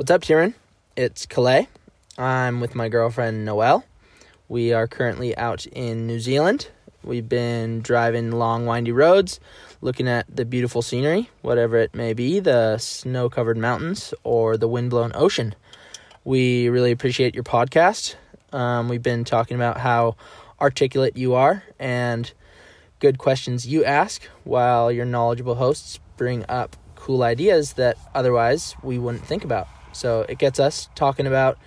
What's up, Thiermann? It's Calais. I'm with my girlfriend Noelle. We are currently out in New Zealand. We've been driving long, windy roads, looking at the beautiful scenery, whatever it may be the snow covered mountains or the wind blown ocean. We really appreciate your podcast. Um, we've been talking about how articulate you are and good questions you ask, while your knowledgeable hosts bring up cool ideas that otherwise we wouldn't think about. So it gets us talking about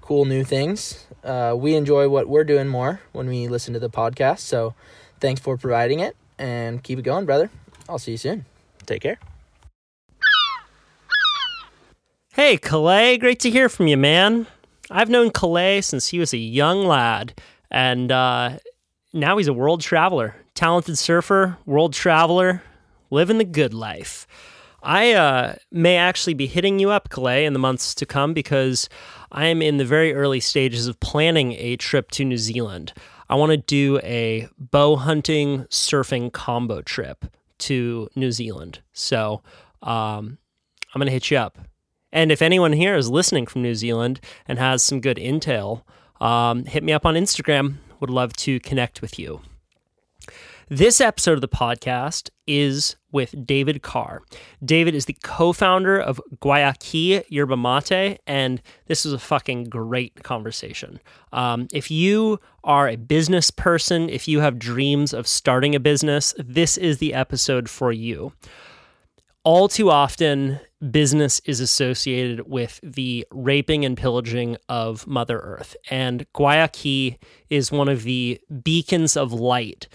cool new things. Uh, we enjoy what we're doing more when we listen to the podcast. So thanks for providing it and keep it going, brother. I'll see you soon. Take care. Hey, Calais, great to hear from you, man. I've known Calais since he was a young lad, and uh, now he's a world traveler, talented surfer, world traveler, living the good life. I uh, may actually be hitting you up, Calais, in the months to come because I am in the very early stages of planning a trip to New Zealand. I want to do a bow hunting, surfing combo trip to New Zealand. So um, I'm going to hit you up. And if anyone here is listening from New Zealand and has some good intel, um, hit me up on Instagram. Would love to connect with you. This episode of the podcast is with David Karr. David is the co founder of Guayaki Yerba Mate, and this is a fucking great conversation. Um, if you are a business person, if you have dreams of starting a business, this is the episode for you. All too often, business is associated with the raping and pillaging of Mother Earth. And Guayaki is one of the beacons of light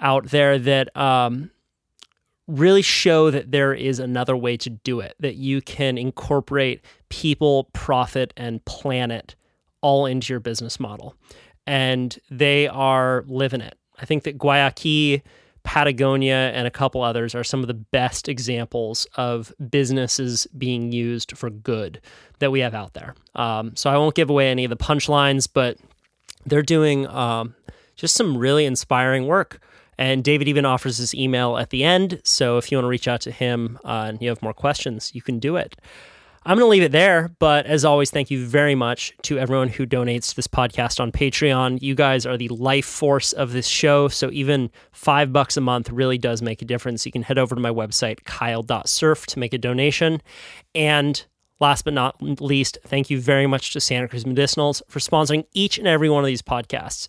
out there that um, really show that there is another way to do it, that you can incorporate people, profit, and planet all into your business model. And they are living it. I think that Guayaki, Patagonia, and a couple others are some of the best examples of businesses being used for good that we have out there. Um, so I won't give away any of the punchlines, but they're doing um, just some really inspiring work. And David even offers his email at the end. So if you want to reach out to him uh, and you have more questions, you can do it. I'm going to leave it there. But as always, thank you very much to everyone who donates to this podcast on Patreon. You guys are the life force of this show. So even five bucks a month really does make a difference. You can head over to my website, kyle.surf, to make a donation. And last but not least, thank you very much to Santa Cruz Medicinals for sponsoring each and every one of these podcasts.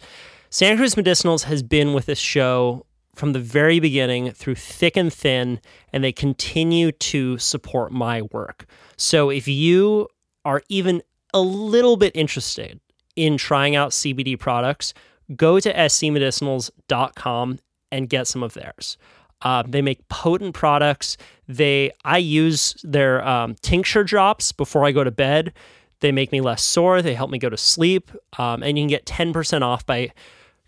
Santa Cruz Medicinals has been with this show from the very beginning through thick and thin, and they continue to support my work. So if you are even a little bit interested in trying out CBD products, go to scmedicinals.com and get some of theirs. Uh, they make potent products. They I use their um, tincture drops before I go to bed. They make me less sore. They help me go to sleep, um, and you can get ten percent off by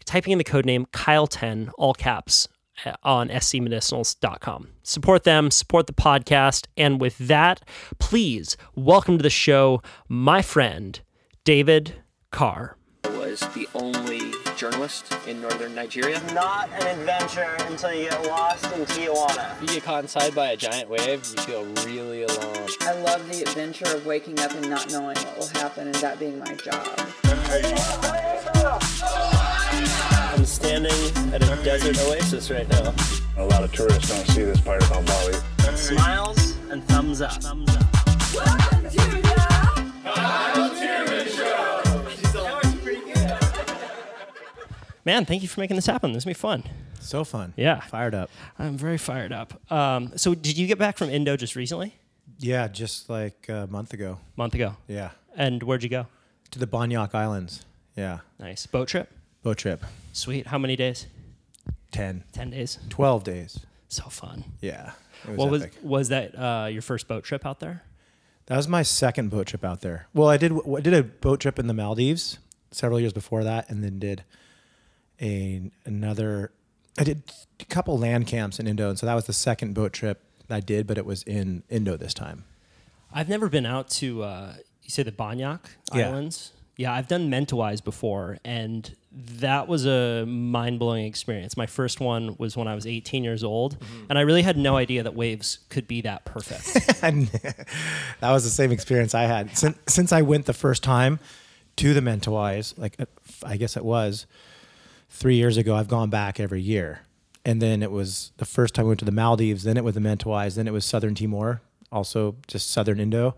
typing in the code name Kyle10, all caps, uh, on scmedicinals.com. Support them, support the podcast. And with that, please welcome to the show my friend, David Karr. Was the only journalist in northern Nigeria. Not an adventure until you get lost in Tijuana. If you get caught inside by a giant wave, you feel really alone. I love the adventure of waking up and not knowing what will happen and that being my job. I'm standing at a desert oasis right now. A lot of tourists don't see this part about Bali. Smiles and thumbs up. Thumbs up. Man, thank you for making this happen. This is gonna be fun. So fun. Yeah. Fired up. I'm very fired up. Um, so, did you get back from Indo just recently? Yeah, just like a month ago. month ago. Yeah. And where'd you go? To the Banyak Islands. Yeah. Nice boat trip. Boat trip. Sweet. How many days? 10, Ten days. 12 days. So fun. Yeah. Was what was was that uh, your first boat trip out there? That was my second boat trip out there. Well, I did I did a boat trip in the Maldives several years before that, and then did a another. I did a couple land camps in Indo, and so that was the second boat trip I did, but it was in Indo this time. I've never been out to uh, you say the Banyak Yeah. Islands. Yeah, I've done Mentawais before, and that was a mind blowing experience. My first one was when I was 18 years old, and I really had no idea that waves could be that perfect. and that was the same experience I had since since I went the first time to the Mentawais. Like uh, I guess it was three years ago. I've gone back every year, and then it was the first time I went to the Maldives. Then it was the Mentawais. Then it was Southern Timor, also just Southern Indo,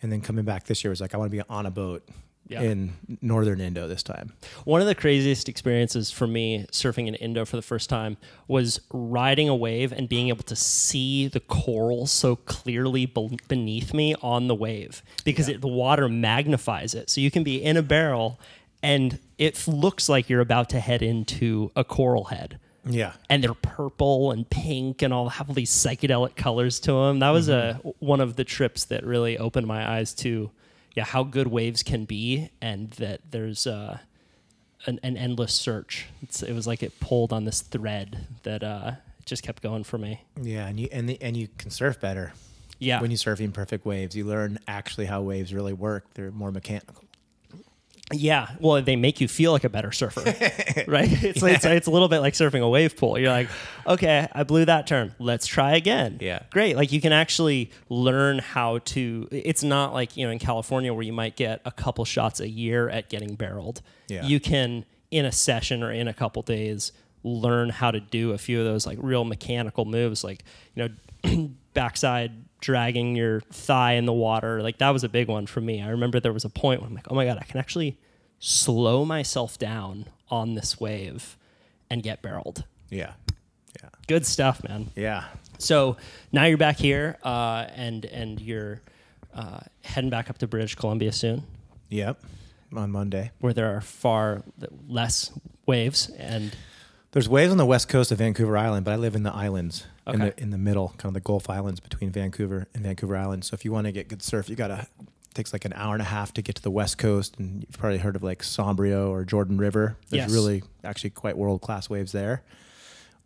and then coming back this year was like I want to be on a boat Yeah. in Northern Indo this time. One of the craziest experiences for me surfing in Indo for the first time was riding a wave and being able to see the coral so clearly be- beneath me on the wave because it, the water magnifies it. So you can be in a barrel and it looks like you're about to head into a coral head. Yeah, And they're purple and pink and all have all these psychedelic colors to them. That was mm-hmm. a one of the trips that really opened my eyes to, yeah, how good waves can be, and that there's uh, an, an endless search. It's, it was like it pulled on this thread that uh, just kept going for me. yeah, and you and the, and you can surf better. Yeah, When you surf in perfect waves, you learn actually how waves really work. They're more mechanical. Yeah. Well, they make you feel like a better surfer, right? It's, like, it's it's a little bit like surfing a wave pool. You're like, okay, I blew that turn. Let's try again. Yeah. great. Like you can actually learn how to. It's not like you know in California where you might get a couple shots a year at getting barreled. Yeah. you can in a session or in a couple days learn how to do a few of those like real mechanical moves, like you know, backside dragging your thigh in the water. Like that was a big one for me. I remember there was a point where I'm like, oh my god, I can actually slow myself down on this wave and get barreled. Yeah, yeah, Good stuff, man. yeah. So now you're back here, uh, and and you're uh, heading back up to British Columbia soon, Yep. On Monday. where there are far less waves. And There's waves on the west coast of Vancouver Island, but I live in the islands in the in the middle, kind of the Gulf Islands between Vancouver and Vancouver Island. So if you want to get good surf, you gotta it takes like an hour and a half to get to the west coast, and you've probably heard of like Sombrio or Jordan River. There's Yes. really actually quite world class waves there.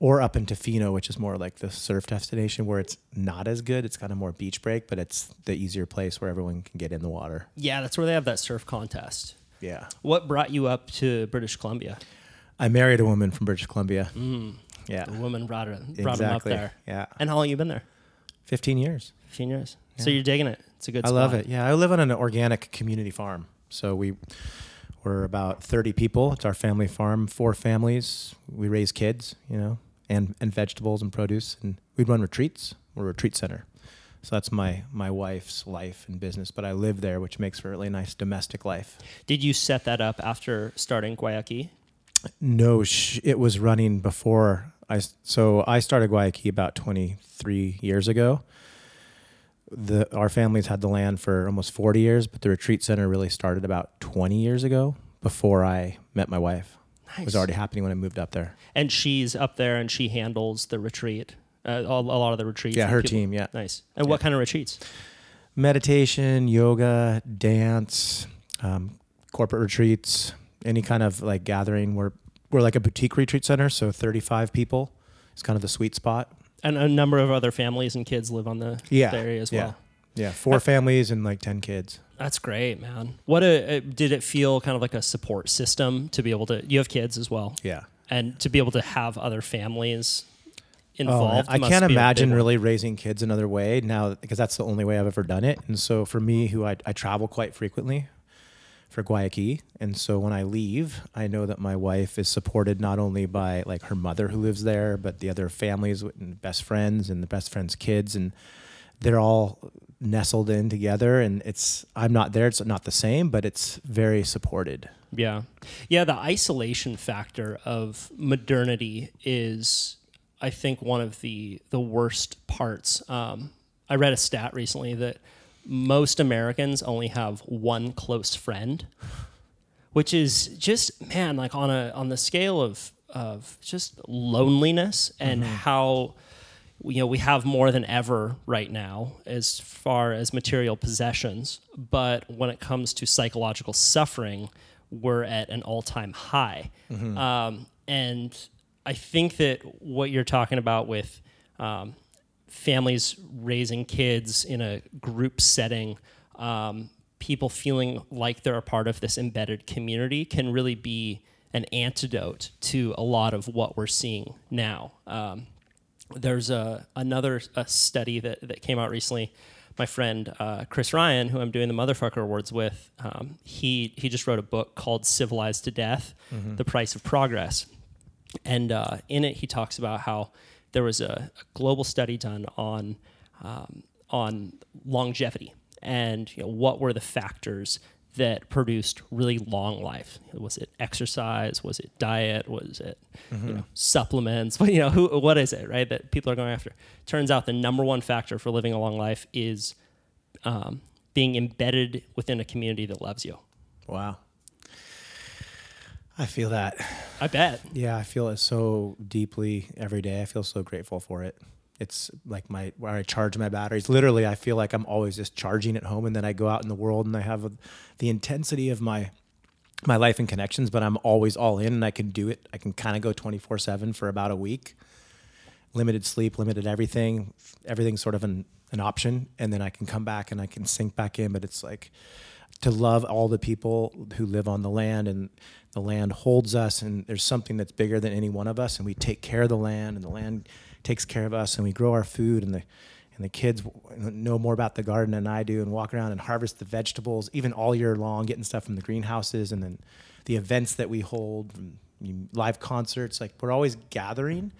Or up in Tofino, which is more like the surf destination where it's not as good. It's kind of more beach break, but it's the easier place where everyone can get in the water. yeah, that's where they have that surf contest. Yeah. What brought you up to British Columbia? I married a woman from British Columbia. Mm. Yeah. The woman brought it, brought him up Exactly. there. Yeah. And how long you been there? 15 years. 15 years. So you're digging it. It's a good I spot. love it. Yeah, I live on an organic community farm. So we we're about 30 people. It's our family farm, four families. We raise kids, you know, and and vegetables and produce and we run retreats. We're a retreat center. So that's my my wife's life and business, but I live there, which makes for a really nice domestic life. Did you set that up after starting Guayaki? No, sh- it was running before I. So I started Guayaki about 23 years ago. The our families had the land for almost 40 years, but the retreat center really started about 20 years ago. Before I met my wife, it was already happening when I moved up there. And she's up there and she handles the retreat, uh, a, a lot of the retreats. Yeah, her people- team. Yeah, Nice. And what kind of retreats? meditation, yoga, dance, um, corporate retreats, any kind of like gathering. We're we're like a boutique retreat center, so 35 people is kind of the sweet spot. And a number of other families and kids live on the, Yeah, the area as yeah. well. Yeah, four families and like 10 kids. That's great, man. What a, did it feel kind of like a support system to be able to? You have kids as well, Yeah. and to be able to have other families Oh, involved. I can't imagine really raising kids another way now because that's the only way I've ever done it. And so for me, who I, I travel quite frequently for Guayaki, and so when I leave, I know that my wife is supported not only by like her mother who lives there, but the other families and best friends and the best friends' kids, and they're all nestled in together. And it's I'm not there; it's not the same, but it's very supported. Yeah. Yeah, the isolation factor of modernity is I think one of the the worst parts. Um, I read a stat recently that most Americans only have one close friend, which is just man, like on a on the scale of of just loneliness and how you know we have more than ever right now as far as material possessions. But when it comes to psychological suffering we're at an all-time high. Um, and i think that what you're talking about with um, families raising kids in a group setting um, people feeling like they're a part of this embedded community can really be an antidote to a lot of what we're seeing now. Um, there's a another a study that that came out recently. My friend uh, Chris Ryan, who I'm doing the Motherfucker Awards with, um, he he just wrote a book called "Civilized to Death: The Price of Progress," and uh, in it he talks about how there was a, a global study done on um, on longevity and you know, what were the factors that produced really long life? Was it exercise? Was it diet? Was it you know supplements? You know who what is it right that people are going after? Turns out the number one factor for living a long life is um, being embedded within a community that loves you. Wow. I feel that. i bet Yeah, I feel it so deeply every day. I feel so grateful for it. It's like my where I charge my batteries. Literally, I feel like I'm always just charging at home, and then I go out in the world and I have a, the intensity of my my life and connections. But I'm always all in, and I can do it. I can kind of go 24 seven for about a week. Limited sleep, limited everything. Everything's sort of an an option, and then I can come back and I can sink back in. But it's like to love all the people who live on the land and the land holds us and there's something that's bigger than any one of us and we take care of the land and the land takes care of us and we grow our food and the and the kids know more about the garden than I do and walk around and harvest the vegetables even all year long getting stuff from the greenhouses and then the events that we hold live concerts like we're always gathering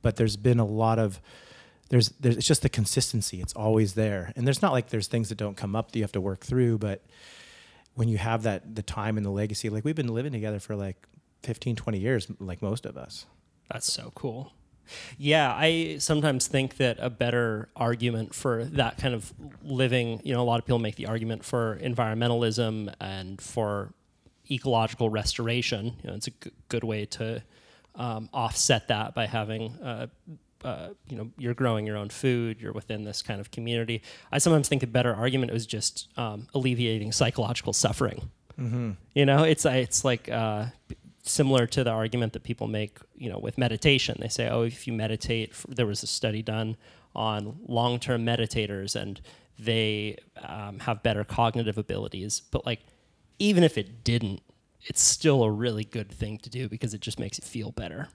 but there's been a lot of there's there's it's just the consistency it's always there. And there's not like there's things that don't come up that you have to work through but when you have that the time and the legacy like we've been living together for like 15 20 years like most of us That's so cool. Yeah, I sometimes think that a better argument for that kind of living, you know, a lot of people make the argument for environmentalism and for ecological restoration. You know, it's a g- good way to um, offset that by having, uh, uh, you know, you're growing your own food, you're within this kind of community. I sometimes think a better argument was just um, alleviating psychological suffering. You know, it's it's like uh, similar to the argument that people make, you know, with meditation. They say, oh, if you meditate, there was a study done on long-term meditators, and they um, have better cognitive abilities. But like, even if it didn't, it's still a really good thing to do because it just makes you feel better.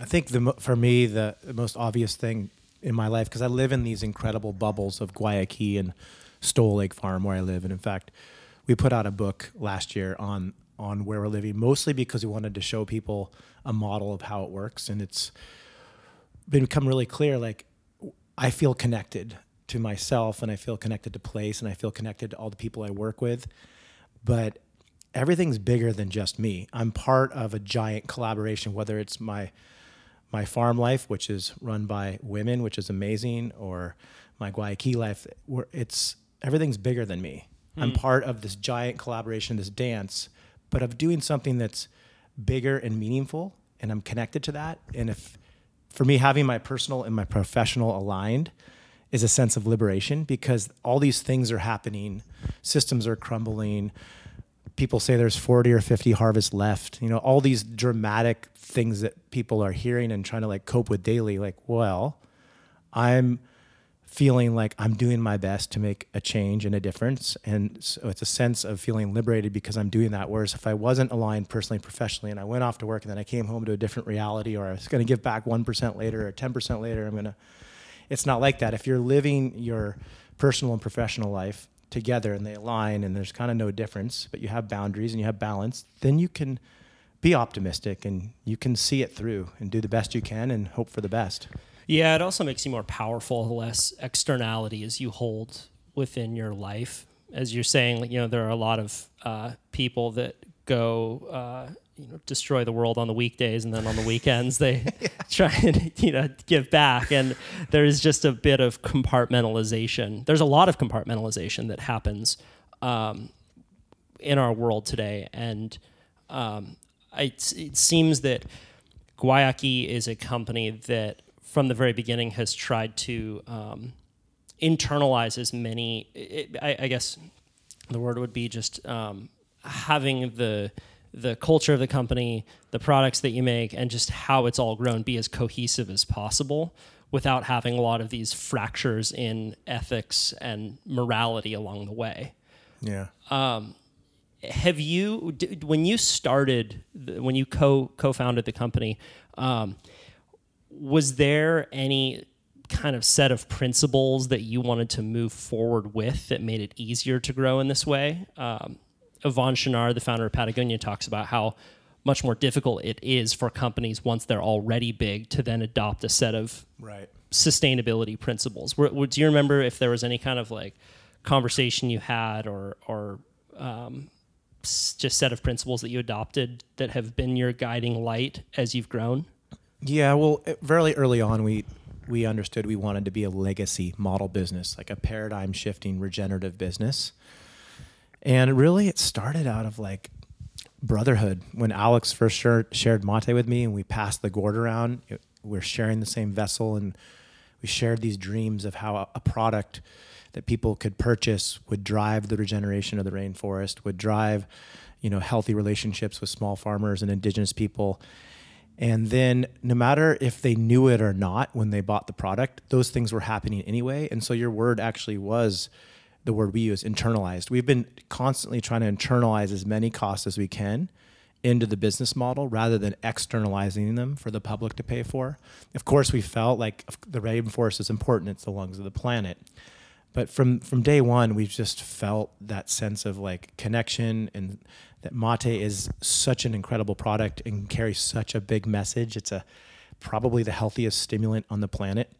I think the for me the, the most obvious thing in my life because I live in these incredible bubbles of Guayaki and Stowel Lake Farm where I live, and in fact, we put out a book last year on on where we're living, mostly because we wanted to show people a model of how it works, and it's become really clear. Like I feel connected to myself, and I feel connected to place, and I feel connected to all the people I work with, but everything's bigger than just me. I'm part of a giant collaboration, whether it's my my farm life, which is run by women, which is amazing, or my Guayaki life, where it's everything's bigger than me. I'm hmm. part of this giant collaboration, this dance, but of doing something that's bigger and meaningful, and I'm connected to that. And if for me, having my personal and my professional aligned is a sense of liberation because all these things are happening, systems are crumbling, people say there's 40 or 50 harvests left you know all these dramatic things that people are hearing and trying to like cope with daily like well i'm feeling like i'm doing my best to make a change and a difference and so it's a sense of feeling liberated because i'm doing that whereas if i wasn't aligned personally and professionally and i went off to work and then i came home to a different reality or i was going to give back 1% later or 10% later i'm going to it's not like that. If you're living your personal and professional life together and they align and there's kind of no difference, but you have boundaries and you have balance, then you can be optimistic and you can see it through and do the best you can and hope for the best. Yeah, it also makes you more powerful the less externalities you hold within your life. As you're saying, you know, there are a lot of uh, people that go, uh, you know, destroy the world on the weekdays, and then on the weekends they try and you know give back. And there's just a bit of compartmentalization. There's a lot of compartmentalization that happens um, in our world today, and um, it, it seems that Guayaki is a company that, from the very beginning, has tried to um, internalize as many. It, I, I guess the word would be just um, having the the culture of the company, the products that you make, and just how it's all grown be as cohesive as possible without having a lot of these fractures in ethics and morality along the way Yeah. have you d- when you started when you co co-founded the company um, was there any kind of set of principles that you wanted to move forward with that made it easier to grow in this way um, Yvon Chouinard, the founder of Patagonia, talks about how much more difficult it is for companies once they're already big to then adopt a set of Right. sustainability principles. Do you remember if there was any kind of like conversation you had or or um, just set of principles that you adopted that have been your guiding light as you've grown? Yeah, well, uh, very early on, we we understood we wanted to be a legacy model business, like a paradigm shifting regenerative business. And really, it started out of like brotherhood. When Alex first shared, shared mate with me, and we passed the gourd around, it, we're sharing the same vessel, and we shared these dreams of how a, a product that people could purchase would drive the regeneration of the rainforest, would drive, you know, healthy relationships with small farmers and indigenous people. And then, no matter if they knew it or not when they bought the product, those things were happening anyway. And so, your word actually was the word we use internalized. We've been constantly trying to internalize as many costs as we can into the business model rather than externalizing them for the public to pay for. Of course, we felt like the rainforest is important, it's the lungs of the planet. But from, from day one, we've just felt that sense of like connection and that mate is such an incredible product and carries such a big message. It's a probably the healthiest stimulant on the planet.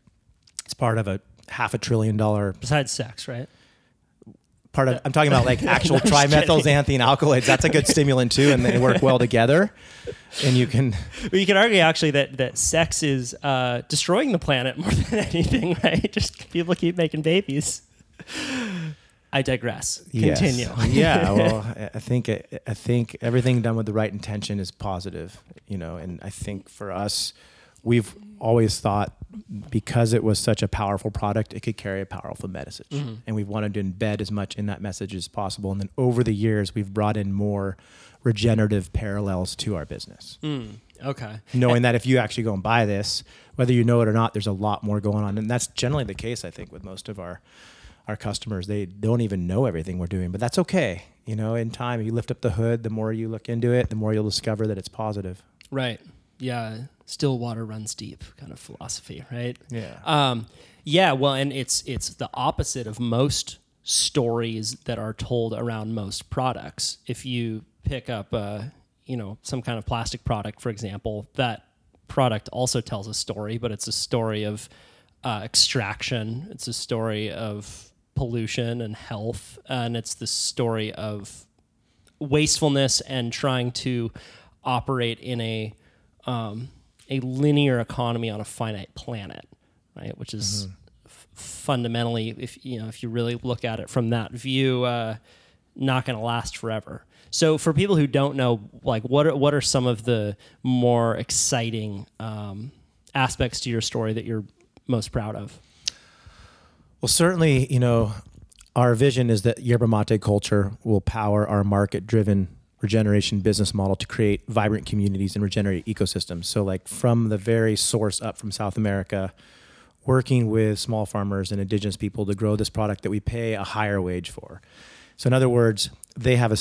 It's part of a half a trillion dollar Besides sex, right? Part of I'm talking about like actual trimethylxanthine alkaloids. That's a good stimulant too, and they work well together. And you can But you could argue actually that that sex is uh, destroying the planet more than anything, right? Just people keep making babies. I digress. Yes. Continue. yeah, well, I think I think everything done with the right intention is positive, you know, and I think for us, we've always thought because it was such a powerful product, it could carry a powerful message, mm-hmm. and we've wanted to embed as much in that message as possible. And then over the years, we've brought in more regenerative parallels to our business. Mm, okay. knowing that if you actually go and buy this, whether you know it or not, there's a lot more going on, and that's generally the case. I think with most of our our customers, they don't even know everything we're doing, but that's okay. You know, in time, you lift up the hood. The more you look into it, the more you'll discover that it's positive. Right. Yeah. Still water runs deep kind of philosophy, right? Yeah. Um, yeah. Well, and it's it's the opposite of most stories that are told around most products. If you pick up, uh, you know, some kind of plastic product, for example, that product also tells a story, but it's a story of uh, extraction. It's a story of pollution and health, and it's the story of wastefulness and trying to operate in a um, a linear economy on a finite planet, right? Which is f- fundamentally, if you know, if you really look at it from that view, uh, not going to last forever. So, for people who don't know, like, what are what are some of the more exciting um, aspects to your story that you're most proud of? Well, certainly, you know, our vision is that yerba mate culture will power our market-driven regeneration business model to create vibrant communities and regenerate ecosystems. So, like from the very source up from South America, working with small farmers and indigenous people to grow this product that we pay a higher wage for. So, in other words, they have a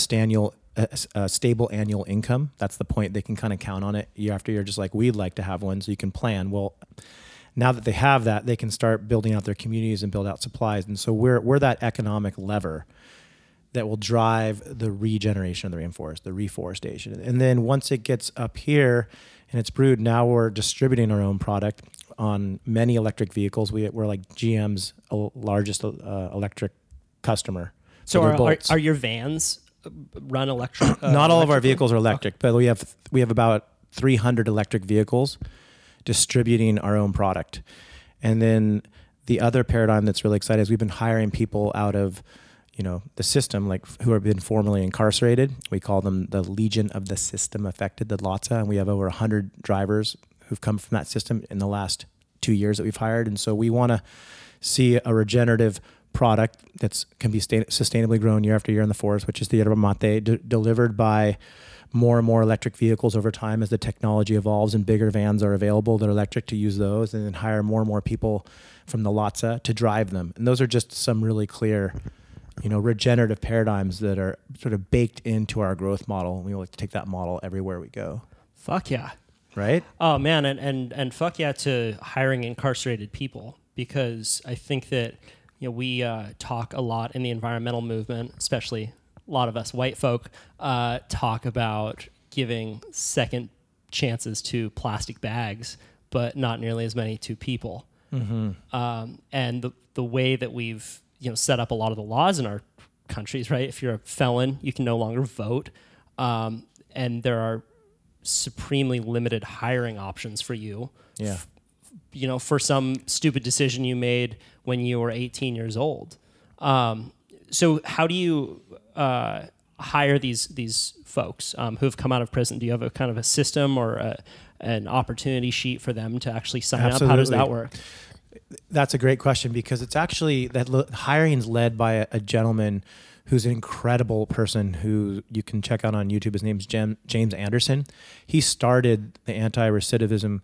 a stable annual income. That's the point. They can kind of count on it year after year, just like we'd like to have one. So you can plan. Well, now that they have that, they can start building out their communities and build out supplies. And so we're we're that economic lever that will drive the regeneration of the rainforest, the reforestation. And then once it gets up here and it's brewed, now we're distributing our own product on many electric vehicles. We, we're like GM's largest uh, electric customer. So, they're are, are, your vans uh, run electric? Uh, Not all of our vehicles are electric, but we have we have about 300 electric vehicles distributing our own product. And then the other paradigm that's really exciting is we've been hiring people out of you know the system like who have been formerly incarcerated we call them the legion of the system affected the LATSA and we have over 100 drivers who've come from that system in the last two years that we've hired and so we want to see a regenerative product that can be sta- sustainably grown year after year in the forest which is the yerba mate d- delivered by more and more electric vehicles over time as the technology evolves and bigger vans are available that are electric to use those and then hire more and more people from the LATSA to drive them. And those are just some really clear you know, regenerative paradigms that are sort of baked into our growth model. And we like to take that model everywhere we go, Fuck yeah. right? Oh man, and, and and fuck yeah to hiring incarcerated people because I think that you know we uh, talk a lot in the environmental movement, especially a lot of us white folk uh, talk about giving second chances to plastic bags, but not nearly as many to people. Um, and the the way that we've you know set up a lot of the laws in our countries, right? If you're a felon, you can no longer vote, um, and there are supremely limited hiring options for you. Yeah. You know, for some stupid decision you made when you were 18 years old. Um, so, how do you uh, hire these these folks um, who have come out of prison? Do you have a kind of a system or a, an opportunity sheet for them to actually sign up? How does that work? That's a great question because it's actually that hiring is led by a, a gentleman who's an incredible person who you can check out on YouTube. His name's James Anderson. He started the anti-recidivism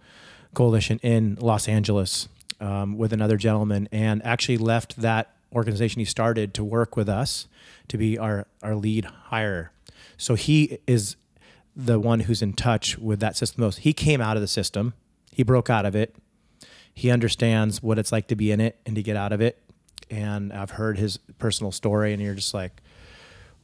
coalition in Los Angeles um, with another gentleman, and actually left that organization he started to work with us to be our our lead hire. So he is the one who's in touch with that system most. He came out of the system. He broke out of it he understands what it's like to be in it and to get out of it. And I've heard his personal story, and you're just like,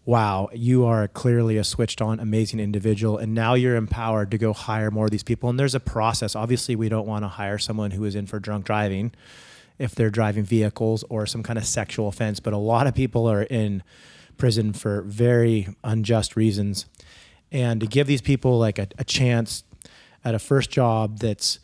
wow, you are clearly a switched on, amazing individual. And now you're empowered to go hire more of these people. And there's a process. Obviously, we don't want to hire someone who is in for drunk driving if they're driving vehicles or some kind of sexual offense. But a lot of people are in prison for very unjust reasons. And to give these people like a, a chance at a first job that's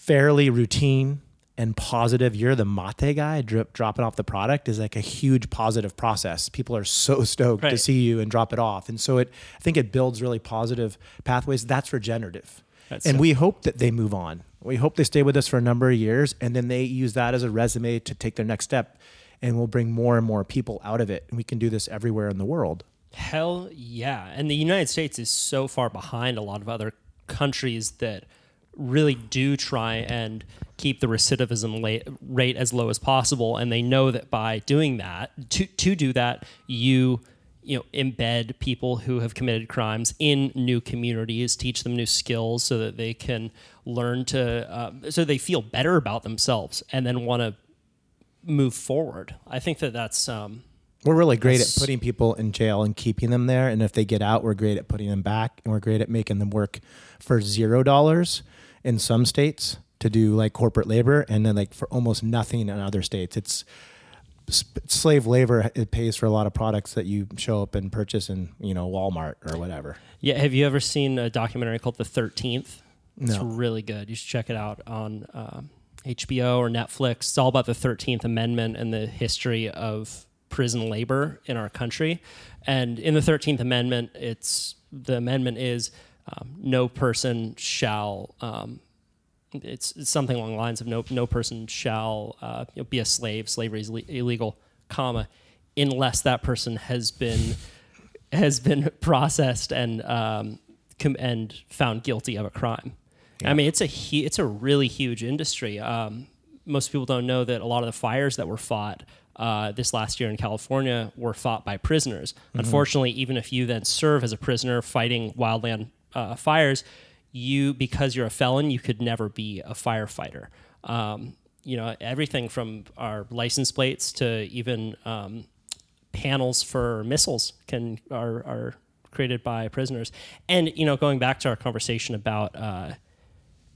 fairly routine and positive. You're the mate guy drip, dropping off the product is like a huge positive process. People are so stoked to see you and drop it off. And so it, I think it builds really positive pathways. That's regenerative. That's and so- we hope that they move on. We hope they stay with us for a number of years and then they use that as a resume to take their next step. And we'll bring more and more people out of it. And we can do this everywhere in the world. Hell yeah. And the United States is so far behind a lot of other countries that really do try and keep the recidivism rate as low as possible and they know that by doing that to to do that you you know embed people who have committed crimes in new communities teach them new skills so that they can learn to um, so they feel better about themselves and then want to move forward i think that that's um We're really great at putting people in jail and keeping them there. And if they get out, we're great at putting them back. And we're great at making them work for zero dollars in some states to do like corporate labor and then like for almost nothing in other states. It's slave labor. It pays for a lot of products that you show up and purchase in, you know, Walmart or whatever. Yeah, have you ever seen a documentary called The Thirteenth? It's No. really good. You should check it out on um, HBO or Netflix. It's all about the Thirteenth Amendment and the history of prison labor in our country. And in the Thirteenth Amendment, it's the amendment is um, no person shall. Um, it's, it's something along the lines of no no person shall uh, you know, be a slave. Slavery is le- illegal, comma, unless that person has been has been processed and um, com- and found guilty of a crime. I mean, it's a hu- it's a really huge industry. Um, most people don't know that a lot of the fires that were fought uh, this last year in California were fought by prisoners. Unfortunately, even if you then serve as a prisoner fighting wildland uh, fires, you because you're a felon, you could never be a firefighter. Um, you know, everything from our license plates to even um, panels for missiles can are are created by prisoners. And you know, going back to our conversation about uh,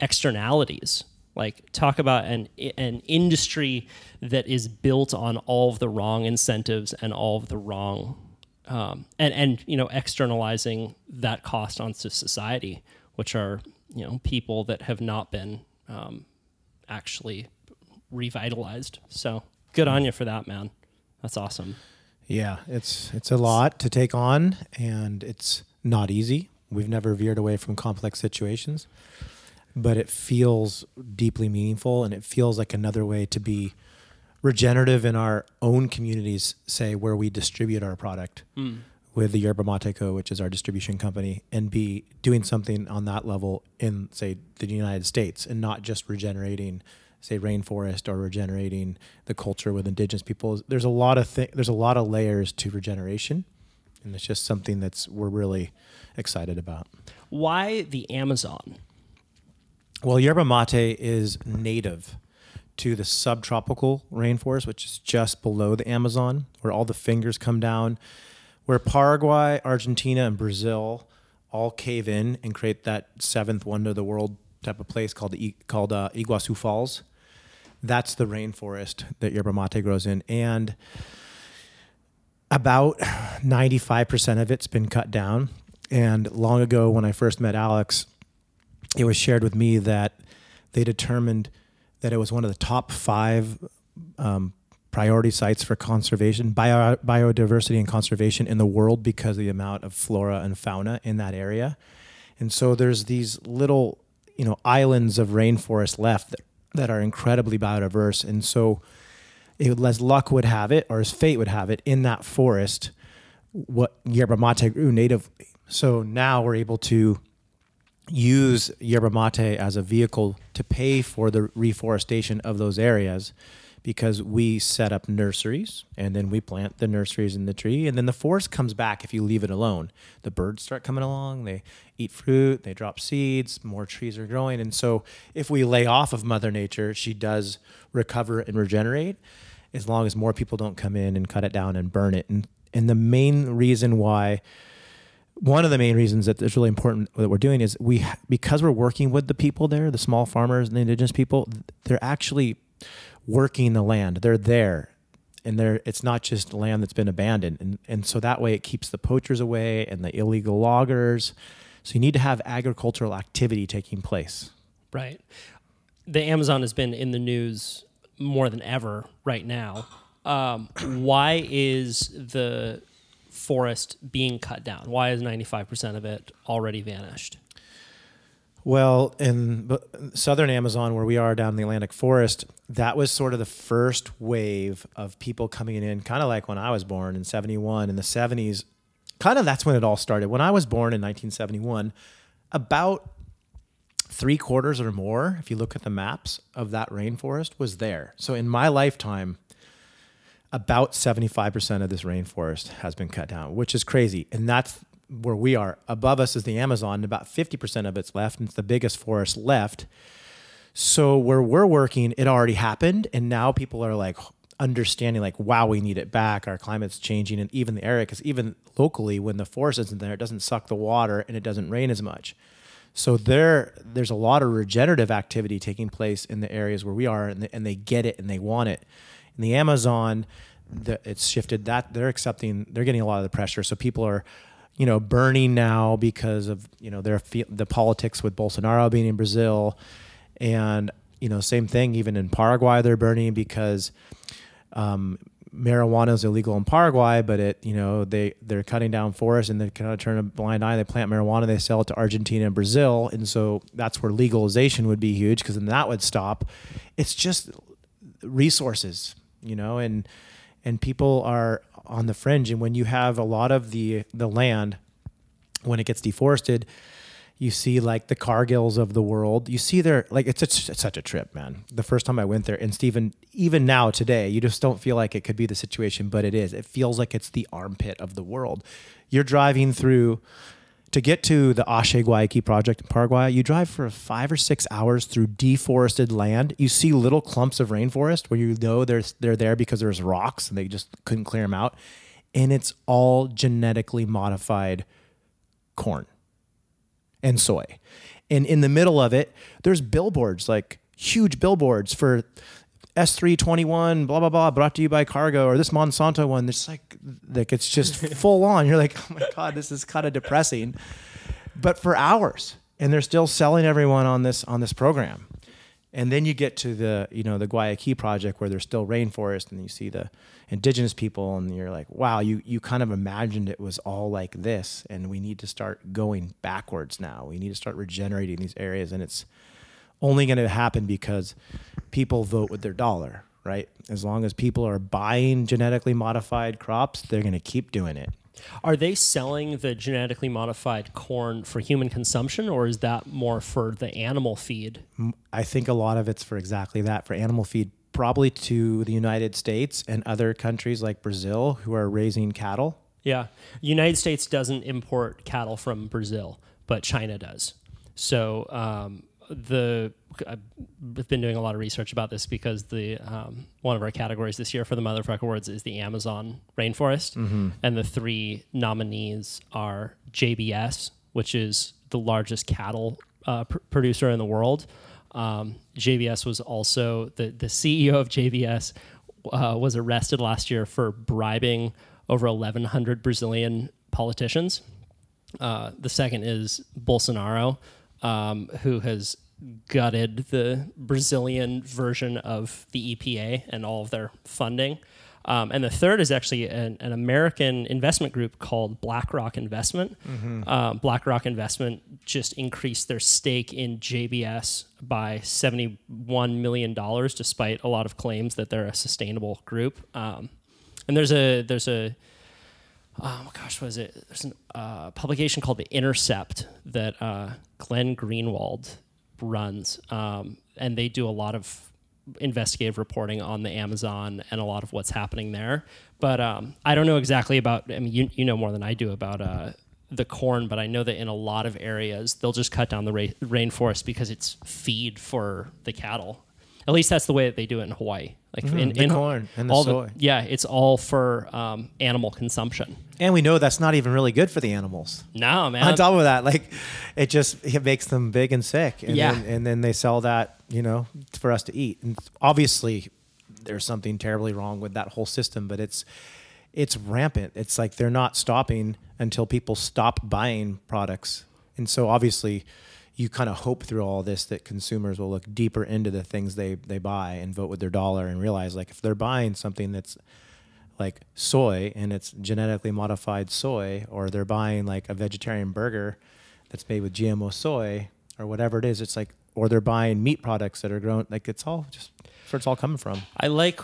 externalities, like talk about an an industry that is built on all of the wrong incentives and all of the wrong um, and and you know externalizing that cost onto society, which are you know people that have not been um, actually revitalized. So good on you for that, man. That's awesome. Yeah, it's it's a lot to take on, and it's not easy. We've never veered away from complex situations, but it feels deeply meaningful, and it feels like another way to be regenerative in our own communities. Say where we distribute our product hmm. with the Yerba Mate Co., which is our distribution company, and be doing something on that level in say the United States, and not just regenerating say rainforest or regenerating the culture with indigenous peoples. There's a lot of thi- there's a lot of layers to regeneration, and it's just something that's we're really excited about. Why the Amazon? Well, yerba mate is native to the subtropical rainforest, which is just below the Amazon, where all the fingers come down, where Paraguay, Argentina, and Brazil all cave in and create that seventh wonder of the world type of place called called uh, Iguazu Falls. That's the rainforest that yerba mate grows in, and about 95% of it's been cut down. And long ago, when I first met Alex, it was shared with me that they determined that it was one of the top five um, priority sites for conservation, bio, biodiversity and conservation in the world because of the amount of flora and fauna in that area. And so there's these little, you know, islands of rainforest left that, that are incredibly biodiverse. And so, it, as luck would have it, or as fate would have it, in that forest, what yerba mate grew native. So now we're able to use yerba mate as a vehicle to pay for the reforestation of those areas because we set up nurseries and then we plant the nurseries in the tree and then the forest comes back if you leave it alone. The birds start coming along they eat fruit they drop seeds more trees are growing. And so if we lay off of mother nature she does recover and regenerate as long as more people don't come in and cut it down and burn it. And and the main reason why one of the main reasons that it's really important that we're doing is we because we're working with the people there, the small farmers and the indigenous people, they're actually working the land. They're there. And they're it's not just land that's been abandoned. And and so that way it keeps the poachers away and the illegal loggers. So you need to have agricultural activity taking place. Right. The Amazon has been in the news more than ever right now. Um, why is the forest being cut down? Why is 95% of it already vanished? Well, in southern Amazon, where we are down in the Atlantic forest, that was sort of the first wave of people coming in, kind of like when I was born in 71. In the 70s, kind of that's when it all started. When I was born in 1971, about three quarters or more, if you look at the maps of that rainforest, was there. So in my lifetime, about 75% of this rainforest has been cut down, which is crazy. And that's where we are. Above us is the Amazon, and about 50% of it's left, and it's the biggest forest left. So where we're working, it already happened, and now people are like understanding, like, wow, we need it back. Our climate's changing, and even the area, because even locally, when the forest isn't there, it doesn't suck the water and it doesn't rain as much. So there, there's a lot of regenerative activity taking place in the areas where we are, and and they get it and they want it. In the Amazon, the, it's shifted. That they're accepting, they're getting a lot of the pressure. So people are, you know, burning now because of you know their the politics with Bolsonaro being in Brazil, and you know same thing even in Paraguay they're burning because um, marijuana is illegal in Paraguay, but it you know they they're cutting down forests and they kind of turn a blind eye. They plant marijuana, they sell it to Argentina and Brazil, and so that's where legalization would be huge because then that would stop. It's just resources, you know, and and people are on the fringe. And when you have a lot of the the land, when it gets deforested, you see like the Cargills of the world. You see their like it's, such it's such a trip, man. The first time I went there, and Stephen, even now today, you just don't feel like it could be the situation, but it is. It feels like it's the armpit of the world. You're driving through to get to the Aché Guayaki project in Paraguay. You drive for five or six hours through deforested land. You see little clumps of rainforest where you know they're they're there because there's rocks and they just couldn't clear them out, and it's all genetically modified corn and soy. And in the middle of it, there's billboards, like huge billboards for S321, blah, blah, blah, brought to you by Cargill, or this Monsanto one. It's like, like it's just full on. You're like, oh my God, this is kind of depressing. But for hours. And they're still selling everyone on this on this program. And then you get to the, you know, the Guayaki project where there's still rainforest and you see the indigenous people and you're like, wow, you you kind of imagined it was all like this and we need to start going backwards now. We need to start regenerating these areas and it's only going to happen because people vote with their dollar, right? As long as people are buying genetically modified crops, they're going to keep doing it. Are they selling the genetically modified corn for human consumption, or is that more for the animal feed? I think a lot of it's for exactly that for animal feed, probably to the United States and other countries like Brazil who are raising cattle. Yeah, United States doesn't import cattle from Brazil, but China does. So um, the I've been doing a lot of research about this because the um, one of our categories this year for the Motherfucker Awards is the Amazon rainforest, and the three nominees are JBS, which is the largest cattle uh, pr- producer in the world. Um, JBS was also the the CEO of JBS uh, was arrested last year for bribing over 1,100 Brazilian politicians. Uh, the second is Bolsonaro, um, who has gutted the Brazilian version of the EPA and all of their funding. Um, and the third is actually an, an American investment group called BlackRock Investment. Um, BlackRock Investment just increased their stake in JBS by $71 million, despite a lot of claims that they're a sustainable group. Um, and there's a there's a oh gosh, what is it? There's a uh, publication called The Intercept that uh, Glenn Greenwald runs, um, and they do a lot of investigative reporting on the Amazon and a lot of what's happening there. But um, I don't know exactly about. I mean, you you know more than I do about. Uh, the corn, but I know that in a lot of areas they'll just cut down the ra- rainforest because it's feed for the cattle. At least that's the way that they do it in Hawaii. Like in, the in corn and the soy. yeah, it's all for um, animal consumption. And we know that's not even really good for the animals. No, man. On top of that, like it just it makes them big and sick. And Yeah. Then, and then they sell that, you know, for us to eat. And obviously, there's something terribly wrong with that whole system, but it's it's rampant. It's like they're not stopping until people stop buying products. And so obviously, you kind of hope through all this that consumers will look deeper into the things they they buy and vote with their dollar and realize like if they're buying something that's like soy and it's genetically modified soy or they're buying like a vegetarian burger that's made with GMO soy or whatever it is it's like or they're buying meat products that are grown like it's all just where it's all coming from. I like,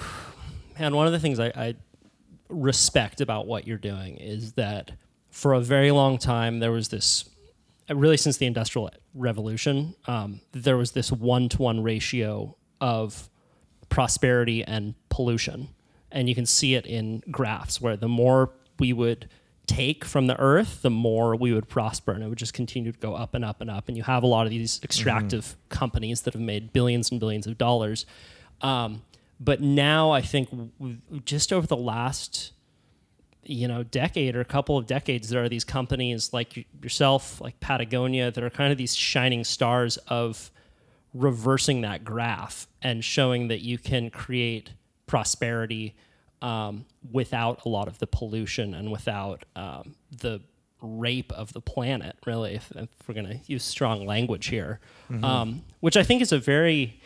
man, one of the things I, I respect about what you're doing is that for a very long time, there was this, really since the Industrial Revolution, um, there was this one to one ratio of prosperity and pollution. And you can see it in graphs where the more we would take from the earth, the more we would prosper. And it would just continue to go up and up and up. And you have a lot of these extractive companies that have made billions and billions of dollars. Um, but now I think w- just over the last you know decade or a couple of decades there are these companies like yourself like patagonia that are kind of these shining stars of reversing that graph and showing that you can create prosperity um, without a lot of the pollution and without um, the rape of the planet really if, if we're going to use strong language here. Um, which i think is a very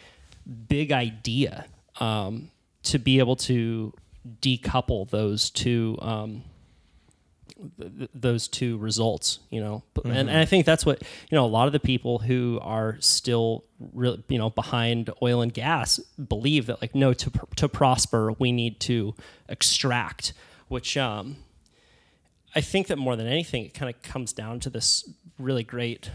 big idea um, to be able to decouple those two um, th- th- those two results you know But- and, and i think that's what you know a lot of the people who are still really you know behind oil and gas believe that like no to, pr- to prosper we need to extract which um, I think that more than anything, it kind of comes down to this really great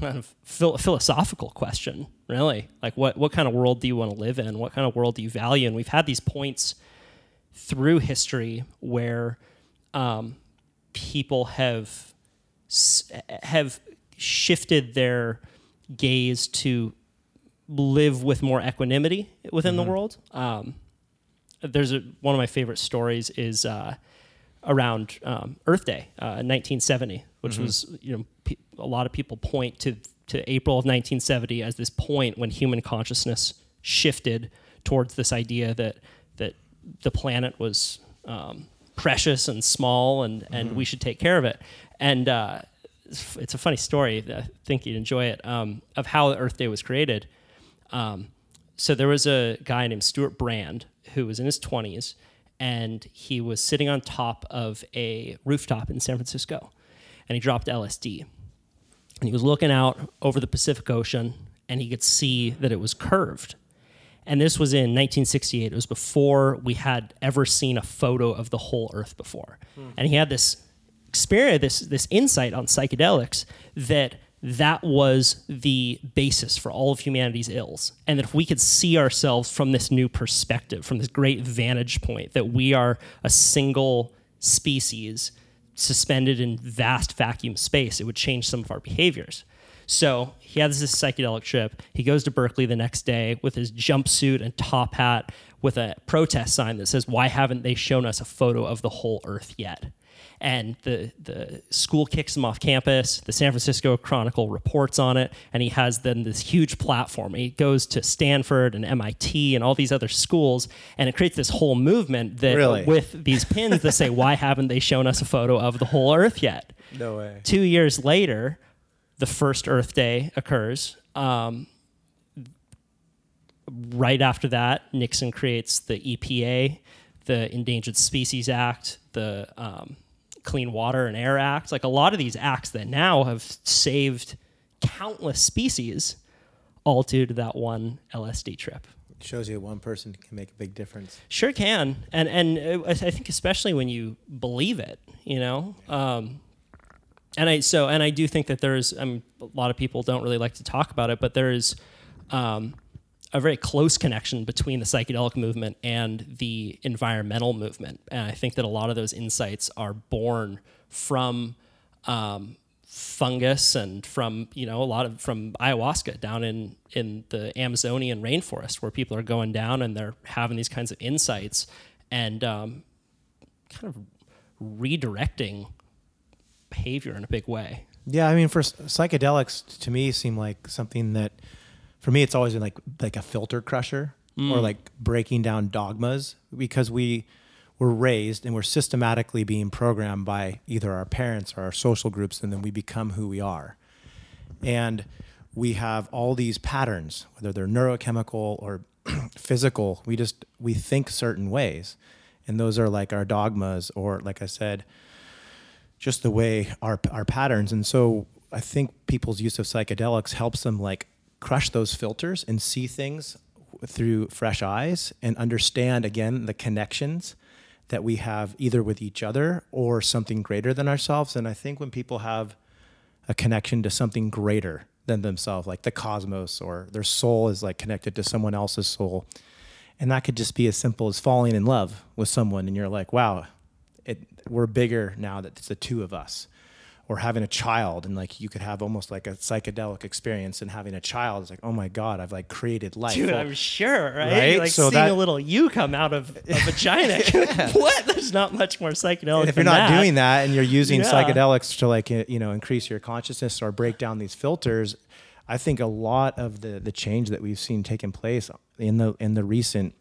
kind of phil- philosophical question, really. Like, what, what kind of world do you want to live in? What kind of world do you value? And we've had these points through history where um, people have have shifted their gaze to live with more equanimity within the world. Um, there's a, one of my favorite stories is uh, around um, Earth Day, uh, 1970, which was you know pe- a lot of people point to to April of 1970 as this point when human consciousness shifted towards this idea that the planet was um, precious and small and and we should take care of it and. Uh, it's it's a funny story. I think you'd enjoy it. Um, of how Earth Day was created. Um, so there was a guy named Stewart Brand who was in his 20s and he was sitting on top of a rooftop in San Francisco and he dropped LSD. And he was looking out over the Pacific Ocean and he could see that it was curved. And this was in 1968. It was before we had ever seen a photo of the whole Earth before. Hmm. And he had this experience, this this insight on psychedelics that that was the basis for all of humanity's ills, and that if we could see ourselves from this new perspective, from this great vantage point, that we are a single species suspended in vast vacuum space, it would change some of our behaviors. So he has this psychedelic trip. He goes to Berkeley the next day with his jumpsuit and top hat with a protest sign that says, Why haven't they shown us a photo of the whole earth yet? And the, the school kicks him off campus. The San Francisco Chronicle reports on it. And he has then this huge platform. He goes to Stanford and MIT and all these other schools. And it creates this whole movement that Really? with these pins that say, Why haven't they shown us a photo of the whole earth yet? No way. Two years later, the first Earth Day occurs. Um, right after that, Nixon creates the EPA, the Endangered Species Act, the um, Clean Water and Air Act. Like a lot of these acts that now have saved countless species, all due to that one LSD trip. shows you one person can make a big difference. Sure can, and and uh, I I think especially when you believe it, you know. Um, and I so and I do think that there's um, a lot of people don't really like to talk about it, but there is um, a very close connection between the psychedelic movement and the environmental movement, and I think that a lot of those insights are born from um, fungus and from you know a lot of from ayahuasca down in in the Amazonian rainforest where people are going down and they're having these kinds of insights and um, kind of redirecting behavior in a big way. Yeah, I mean, for psychedelics, to me, seem like something that, for me, it's always been like like a filter crusher or mm. like breaking down dogmas because we were raised and we're systematically being programmed by either our parents or our social groups, and then we become who we are. And we have all these patterns, whether they're neurochemical or physical. We just we think certain ways, and those are like our dogmas, or like I said, just the way our our patterns. And so I think people's use of psychedelics helps them like crush those filters and see things through fresh eyes and understand again the connections that we have either with each other or something greater than ourselves. And I think when people have a connection to something greater than themselves, like the cosmos, or their soul is like connected to someone else's soul. And that could just be as simple as falling in love with someone, and you're like, wow, we're bigger now that it's the two of us. Or having a child, and like you could have almost like a psychedelic experience, and having a child is like, oh my god, I've like created life. Dude, I'm sure, right? Right? Like So seeing that- a little you come out of a vagina. what? There's not much more psychedelic. And if you're not that. doing that and you're using Yeah. psychedelics to like you know increase your consciousness or break down these filters i think a lot of the the change that we've seen taking place in the in the recent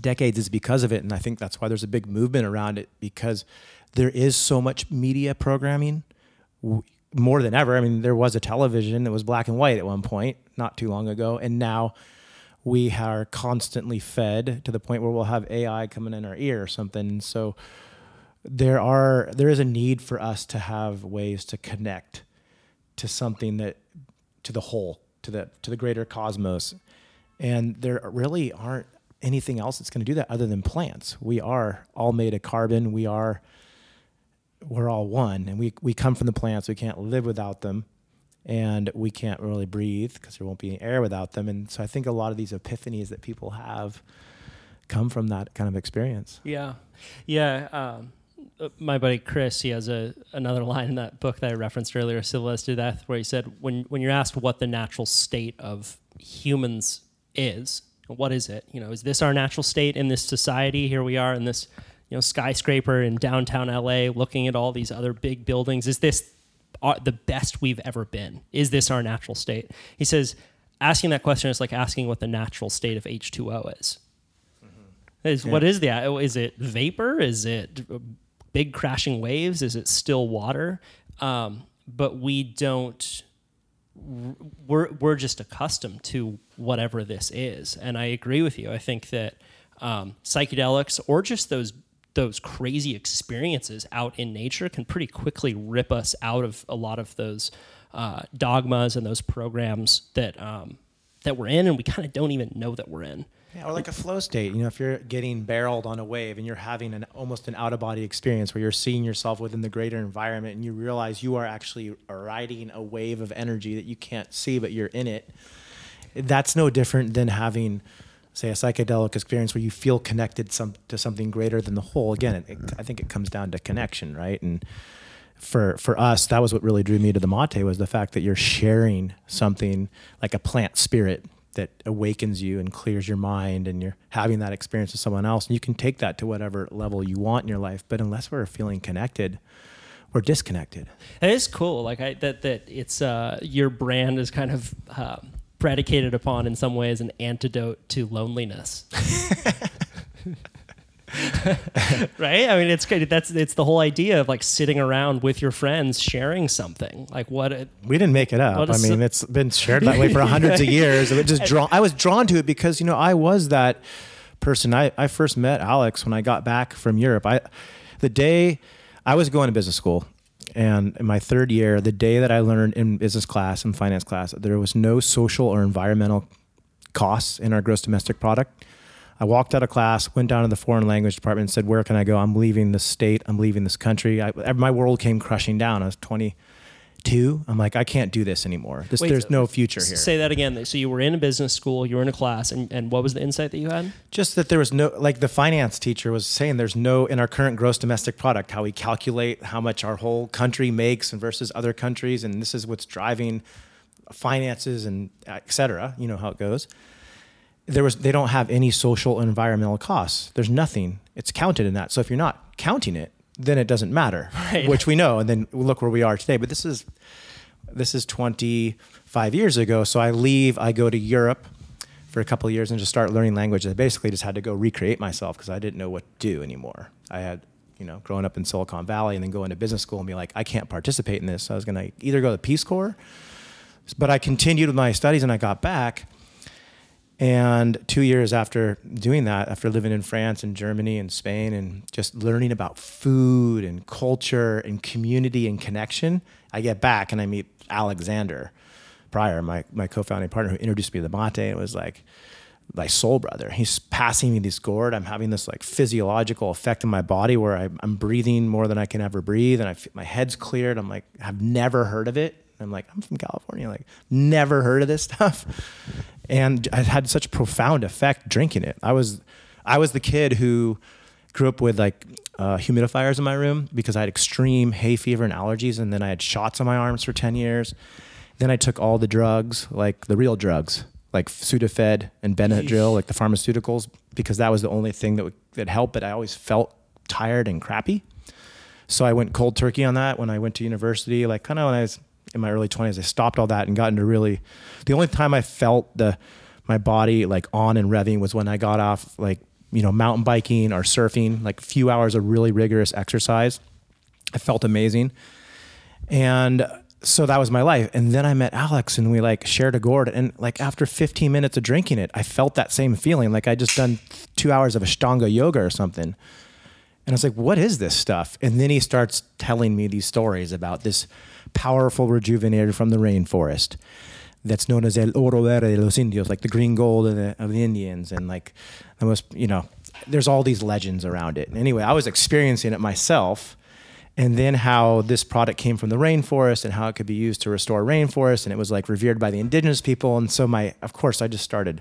decades is because of it and i think that's why there's a big movement around it because there is so much media programming more than ever. I mean there was a television that was black and white at one point not too long ago and now we are constantly fed to the point where we'll have ai coming in our ear or something. So there are there is a need for us to have ways to connect to something that to the whole to the to the greater cosmos. And there really aren't anything else that's going to do that other than plants. We are all made of carbon. We are we're all one and we we come from the plants. We can't live without them and we can't really breathe because there won't be any air without them. And so i think a lot of these epiphanies that people have come from that kind of experience. Yeah, yeah. Um, uh, my buddy Chris, he has a another line in that book that I referenced earlier, Civilized to Death, where he said, when when you're asked what the natural state of humans is, what is it? You know, is this our natural state in this society? Here we are in this, you know, skyscraper in downtown LA, looking at all these other big buildings. Is this our, the best we've ever been? Is this our natural state? He says, asking that question is like asking what the natural state of H2O is. Is what is that? Is it vapor? Is it big crashing waves? Is it still water? Um, but we don't. We're we're just accustomed to whatever this is, and I agree with you. I think that um, psychedelics or just those those crazy experiences out in nature can pretty quickly rip us out of a lot of those uh, dogmas and those programs that um, that we're in, and we kind of don't even know that we're in. Yeah, or like a flow state. You know, if you're getting barreled on a wave and you're having an almost an out of body experience where you're seeing yourself within the greater environment and you realize you are actually riding a wave of energy that you can't see, but you're in it. That's no different than having, say, a psychedelic experience where you feel connected some to something greater than the whole. Again, it, it, I think it comes down to connection, right? And for for us, that was what really drew me to the mate was the fact that you're sharing something like a plant spirit that awakens you and clears your mind and you're having that experience with someone else and you can take that to whatever level you want in your life but unless we're feeling connected we're disconnected It is cool. Like I that that it's uh your brand is kind of uh, predicated upon in some ways an antidote to loneliness. right? I mean, it's good. That's it's the whole idea of like sitting around with your friends, sharing something. Like what? It, we didn't make it up i mean it's been shared that way for hundreds of years it just drawn i was drawn to it because you know i was that person i, I first met alex when i got back from europe i the day i was going to business school and in my third year the day that i learned in business class and finance class there was no social or environmental costs in our gross domestic product I walked out of class, went down to the foreign language department, and said, "Where can I go? I'm leaving this state. I'm leaving this country." I, my world came crushing down. I was 22. I'm like, I can't do this anymore. This, Wait, there's no future here. Say that again. So you were in a business school, you were in a class, and, and what was the insight that you had? Just that there was no, like the finance teacher was saying, there's no in our current gross domestic product how we calculate how much our whole country makes and versus other countries, and this is what's driving finances and et cetera. You know how it goes. There was they don't have any social environmental costs. There's nothing. It's counted in that. So if you're not counting it, then it doesn't matter, Right. which we know. And then look where we are today. But this is this is 25 years ago. So I leave. I go to Europe for a couple of years and just start learning language. I basically just had to go recreate myself because I didn't know what to do anymore. I had, you know, growing up in Silicon Valley and then go into business school and be like, I can't participate in this. So I was going to either go to the Peace Corps, but I continued with my studies and I got back. And two years after doing that, after living in France and Germany and Spain and just learning about food and culture and community and connection, I get back and I meet Alexander Pryor, my, my co-founding partner who introduced me to the mate. It was like my soul brother. He's passing me this gourd. I'm having this like physiological effect in my body where I, I'm breathing more than I can ever breathe. And I my head's cleared. I'm like, I've never heard of it. I'm like, I'm from California. Like, never heard of this stuff. And I had such a profound effect drinking it. I was, I was the kid who grew up with like uh, humidifiers in my room because I had extreme hay fever and allergies. And then I had shots on my arms for 10 years. Then I took all the drugs, like the real drugs, like Sudafed and Benadryl, like the pharmaceuticals, because that was the only thing that would that helped. But I always felt tired and crappy. So I went cold turkey on that when I went to university. Like kind of when I was in my early 20s, I stopped all that and got into really. The only time I felt the my body like on and revving was when I got off like you know mountain biking or surfing, like a few hours of really rigorous exercise. I felt amazing, and so that was my life. And then I met Alex, and we like shared a gourd. And like after 15 minutes of drinking it, I felt that same feeling, like I just done two hours of Ashtanga yoga or something. And I was like, what is this stuff? And then he starts telling me these stories about this powerful rejuvenator from the rainforest that's known as el oro verde de los indios, like the green gold of the, of the Indians. And like the most, you know, there's all these legends around it. And anyway, I was experiencing it myself. And then how this product came from the rainforest and how it could be used to restore rainforest. And it was like revered by the indigenous people. And so my, of course, I just started,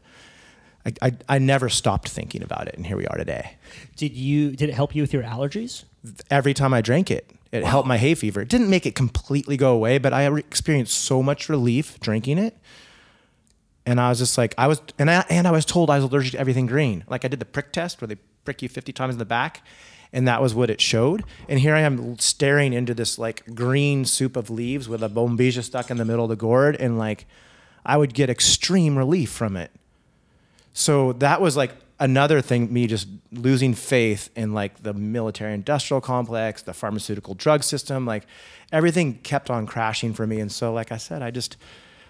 I, I, I never stopped thinking about it. And here we are today Did you did it help you with your allergies? every time I drank it. It helped my hay fever. It didn't make it completely go away, but I experienced so much relief drinking it. And I was just like, I was, and I, and I was told I was allergic to everything green. Like I did the prick test where they prick you 50 times in the back, and that was what it showed. And here I am staring into this like green soup of leaves with a bombilla stuck in the middle of the gourd, and like I would get extreme relief from it. So that was like another thing, me just losing faith in like the military industrial complex, the pharmaceutical drug system, like everything kept on crashing for me. And so, like I said, I just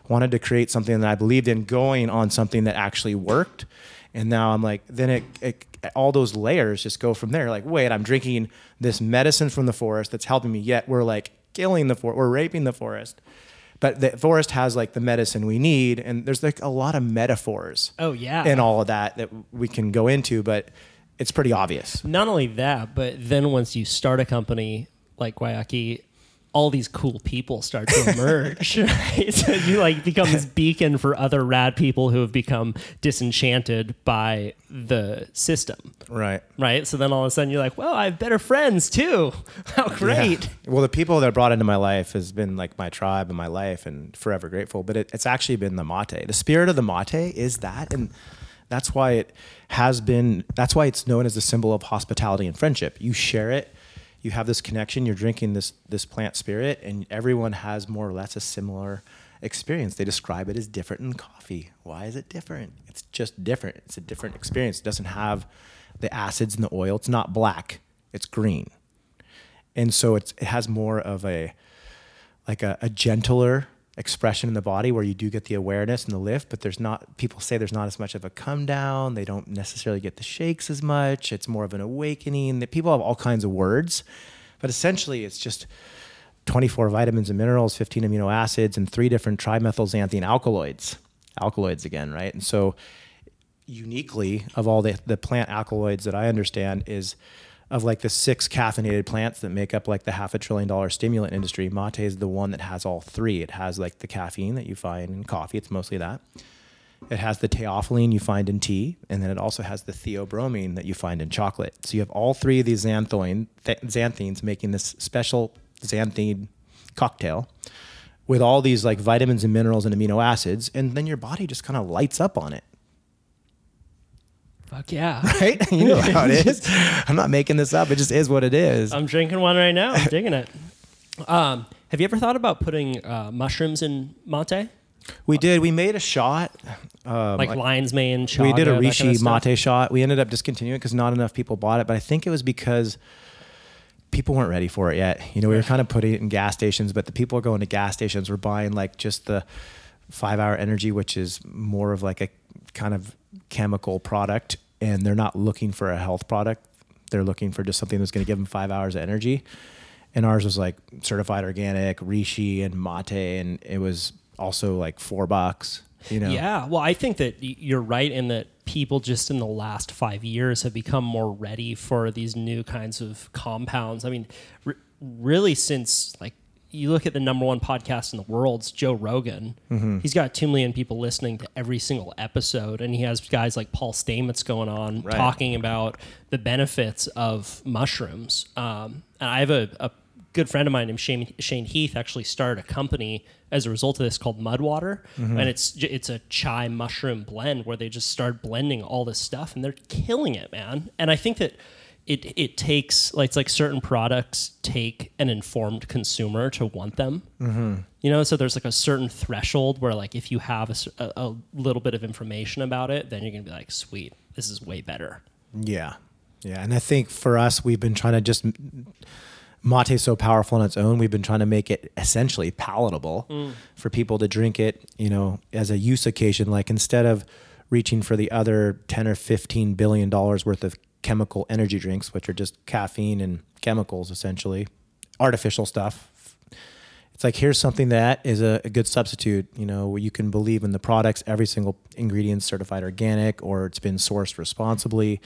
wanted to create something that I believed in, going on something that actually worked. And now I'm like, then it, it all those layers just go from there. Like, wait, I'm drinking this medicine from the forest that's helping me, yet we're like killing the forest, we're raping the forest. But the forest has like the medicine we need, and there's like a lot of metaphors Oh yeah. in all of that that we can go into, but it's pretty obvious. Not only that, but then once you start a company like Guayaki, all these cool people start to emerge. right? So you like become this beacon for other rad people who have become disenchanted by the system. Right. Right. So then all of a sudden you're like, well, I have better friends too. How great. Yeah. Well, the people that I brought into my life has been like my tribe and my life, and forever grateful. But it, it's actually been the mate. The spirit of the mate is that, and that's why it has been. That's why it's known as the symbol of hospitality and friendship. You share it. You have this connection. You're drinking this this plant spirit, and everyone has more or less a similar experience. They describe it as different than coffee. Why is it different? It's just different. It's a different experience. It doesn't have the acids and the oil. It's not black. It's green and so it has more of a like a, a gentler expression in the body where you do get the awareness and the lift but there's not people say there's not as much of a come down. They don't necessarily get the shakes as much. It's more of an awakening. That people have all kinds of words but essentially it's just 24 vitamins and minerals 15 amino acids and three different trimethylxanthine alkaloids alkaloids again right? And so uniquely of all the, the plant alkaloids that i understand is of like the six caffeinated plants that make up like the half a trillion dollar stimulant industry, mate is the one that has all three. It has like the caffeine that you find in coffee, it's mostly that. It has the theophylline you find in tea, and then it also has the theobromine that you find in chocolate. So you have all three of these xanthoin, th- xanthines making this special xanthine cocktail with all these like vitamins and minerals and amino acids, and then your body just kind of lights up on it Fuck yeah. right? You know how it is. I'm not making this up. It just is what it is. I'm drinking one right now. I'm digging it. Um, have you ever thought about putting uh, mushrooms in mate? We did. We made a shot. Um, Like lion's mane, chaga, we did a that kind of Reishi mate shot. We ended up discontinuing it because not enough people bought it. But I think it was because people weren't ready for it yet. You know, we were kind of putting it in gas stations, but the people going to gas stations were buying like just the five hour energy, which is more of like a kind of chemical product, and they're not looking for a health product. They're looking for just something that's going to give them five hours of energy. And ours was like certified organic, Reishi and mate, and it was also like four bucks. You know, Yeah, well, I think that you're right in that people just in the last five years have become more ready for these new kinds of compounds. I mean, r- really, since like you look at the number one podcast in the world, it's Joe Rogan. Mm-hmm. He's got two million people listening to every single episode, and he has guys like Paul Stamets going on Right. talking about the benefits of mushrooms. Um, and I have a, a good friend of mine named Shane, Shane Heath actually started a company as a result of this called Mudwater, and it's it's a chai mushroom blend where they just start blending all this stuff, and they're killing it, man. And I think that it it takes like it's like certain products take an informed consumer to want them. Mm-hmm. You know, so there's like a certain threshold where like if you have a little bit of information about it, then you're gonna be like, sweet, this is way better. Yeah. Yeah. And I think for us, we've been trying to just mate is so powerful on its own. We've been trying to make it essentially palatable for people to drink it, you know, as a use occasion. Like instead of reaching for the other 10 or 15 billion dollars worth of chemical energy drinks, which are just caffeine and chemicals essentially, artificial stuff. It's like here's something that is a, a good substitute, you know, where you can believe in the products, every single ingredient certified organic or it's been sourced responsibly.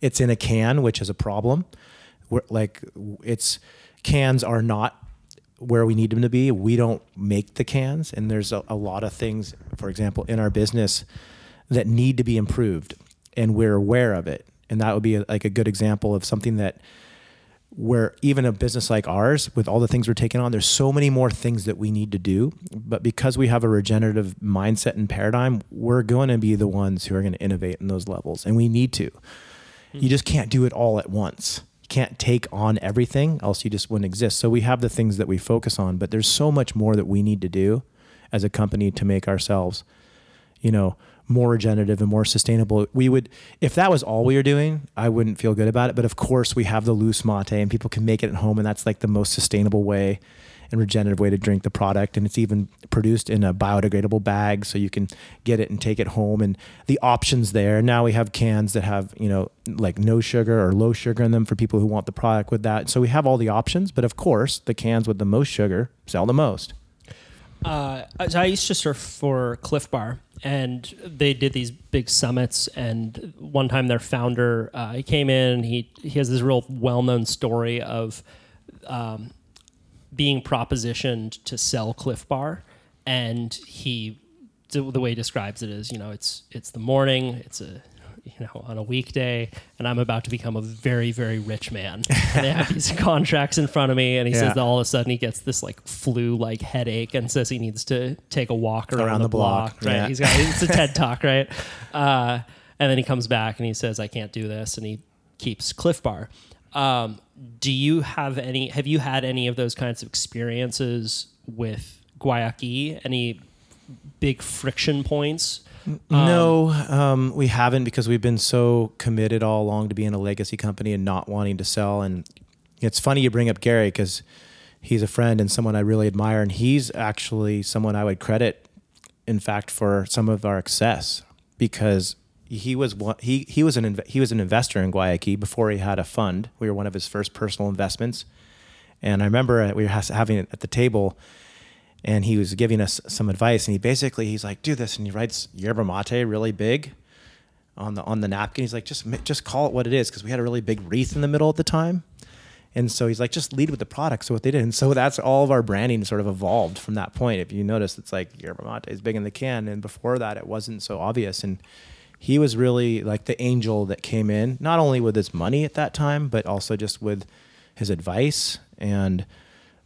It's in a can, which is a problem. We're, like it's cans are not where we need them to be. We don't make the cans, and there's a, a lot of things, for example, in our business that need to be improved, and we're aware of it. And that would be a, like a good example of something that where even a business like ours, with all the things we're taking on, there's so many more things that we need to do. But because we have a regenerative mindset and paradigm, we're going to be the ones who are going to innovate in those levels, and we need to. You hmm. just can't do it all at once. You can't take on everything, else you just wouldn't exist. So we have the things that we focus on, but there's so much more that we need to do as a company to make ourselves, you know, more regenerative and more sustainable. We would, if that was all we were doing, I wouldn't feel good about it. But of course, we have the loose mate, and people can make it at home, and that's like the most sustainable way and regenerative way to drink the product. And it's even produced in a biodegradable bag, so you can get it and take it home. And the options there. Now we have cans that have you know like no sugar or low sugar in them for people who want the product with that. So we have all the options. But of course, the cans with the most sugar sell the most. Uh, I used to surf for Clif Bar, and they did these big summits. And one time, their founder uh, he came in. He he has this real well known story of um, being propositioned to sell Clif Bar, and he the the way he describes it is, you know, it's it's the morning, it's a you know on a weekday, and I'm about to become a very very rich man. and they have these contracts in front of me, and he Yeah. says that all of a sudden he gets this like flu like headache, and says he needs to take a walk around, Around the, the block, Right? yeah. He's got it's a TED talk, right? Uh, and then he comes back and he says, "I can't do this," and he keeps Clif Bar. Um, do you have any? Have you had any of those kinds of experiences with Guayaki? Any big friction points? no, um, we haven't because we've been so committed all along to being a legacy company and not wanting to sell. And it's funny you bring up Gary because he's a friend and someone I really admire, and he's actually someone I would credit, in fact, for some of our success because he was one, he he was an inv- he was an investor in Guayaki before he had a fund. We were one of his first personal investments, and I remember we were having it at the table and he was giving us some advice and he basically he's like do this and he writes yerba mate really big on the on the napkin. He's like just just call it what it is because we had a really big wreath in the middle at the time. And so he's like just lead with the product. So what they did and so that's all of our branding sort of evolved from that point. If you notice it's like yerba mate is big in the can and before that it wasn't so obvious. And he was really like the angel that came in not only with his money at that time but also just with his advice. And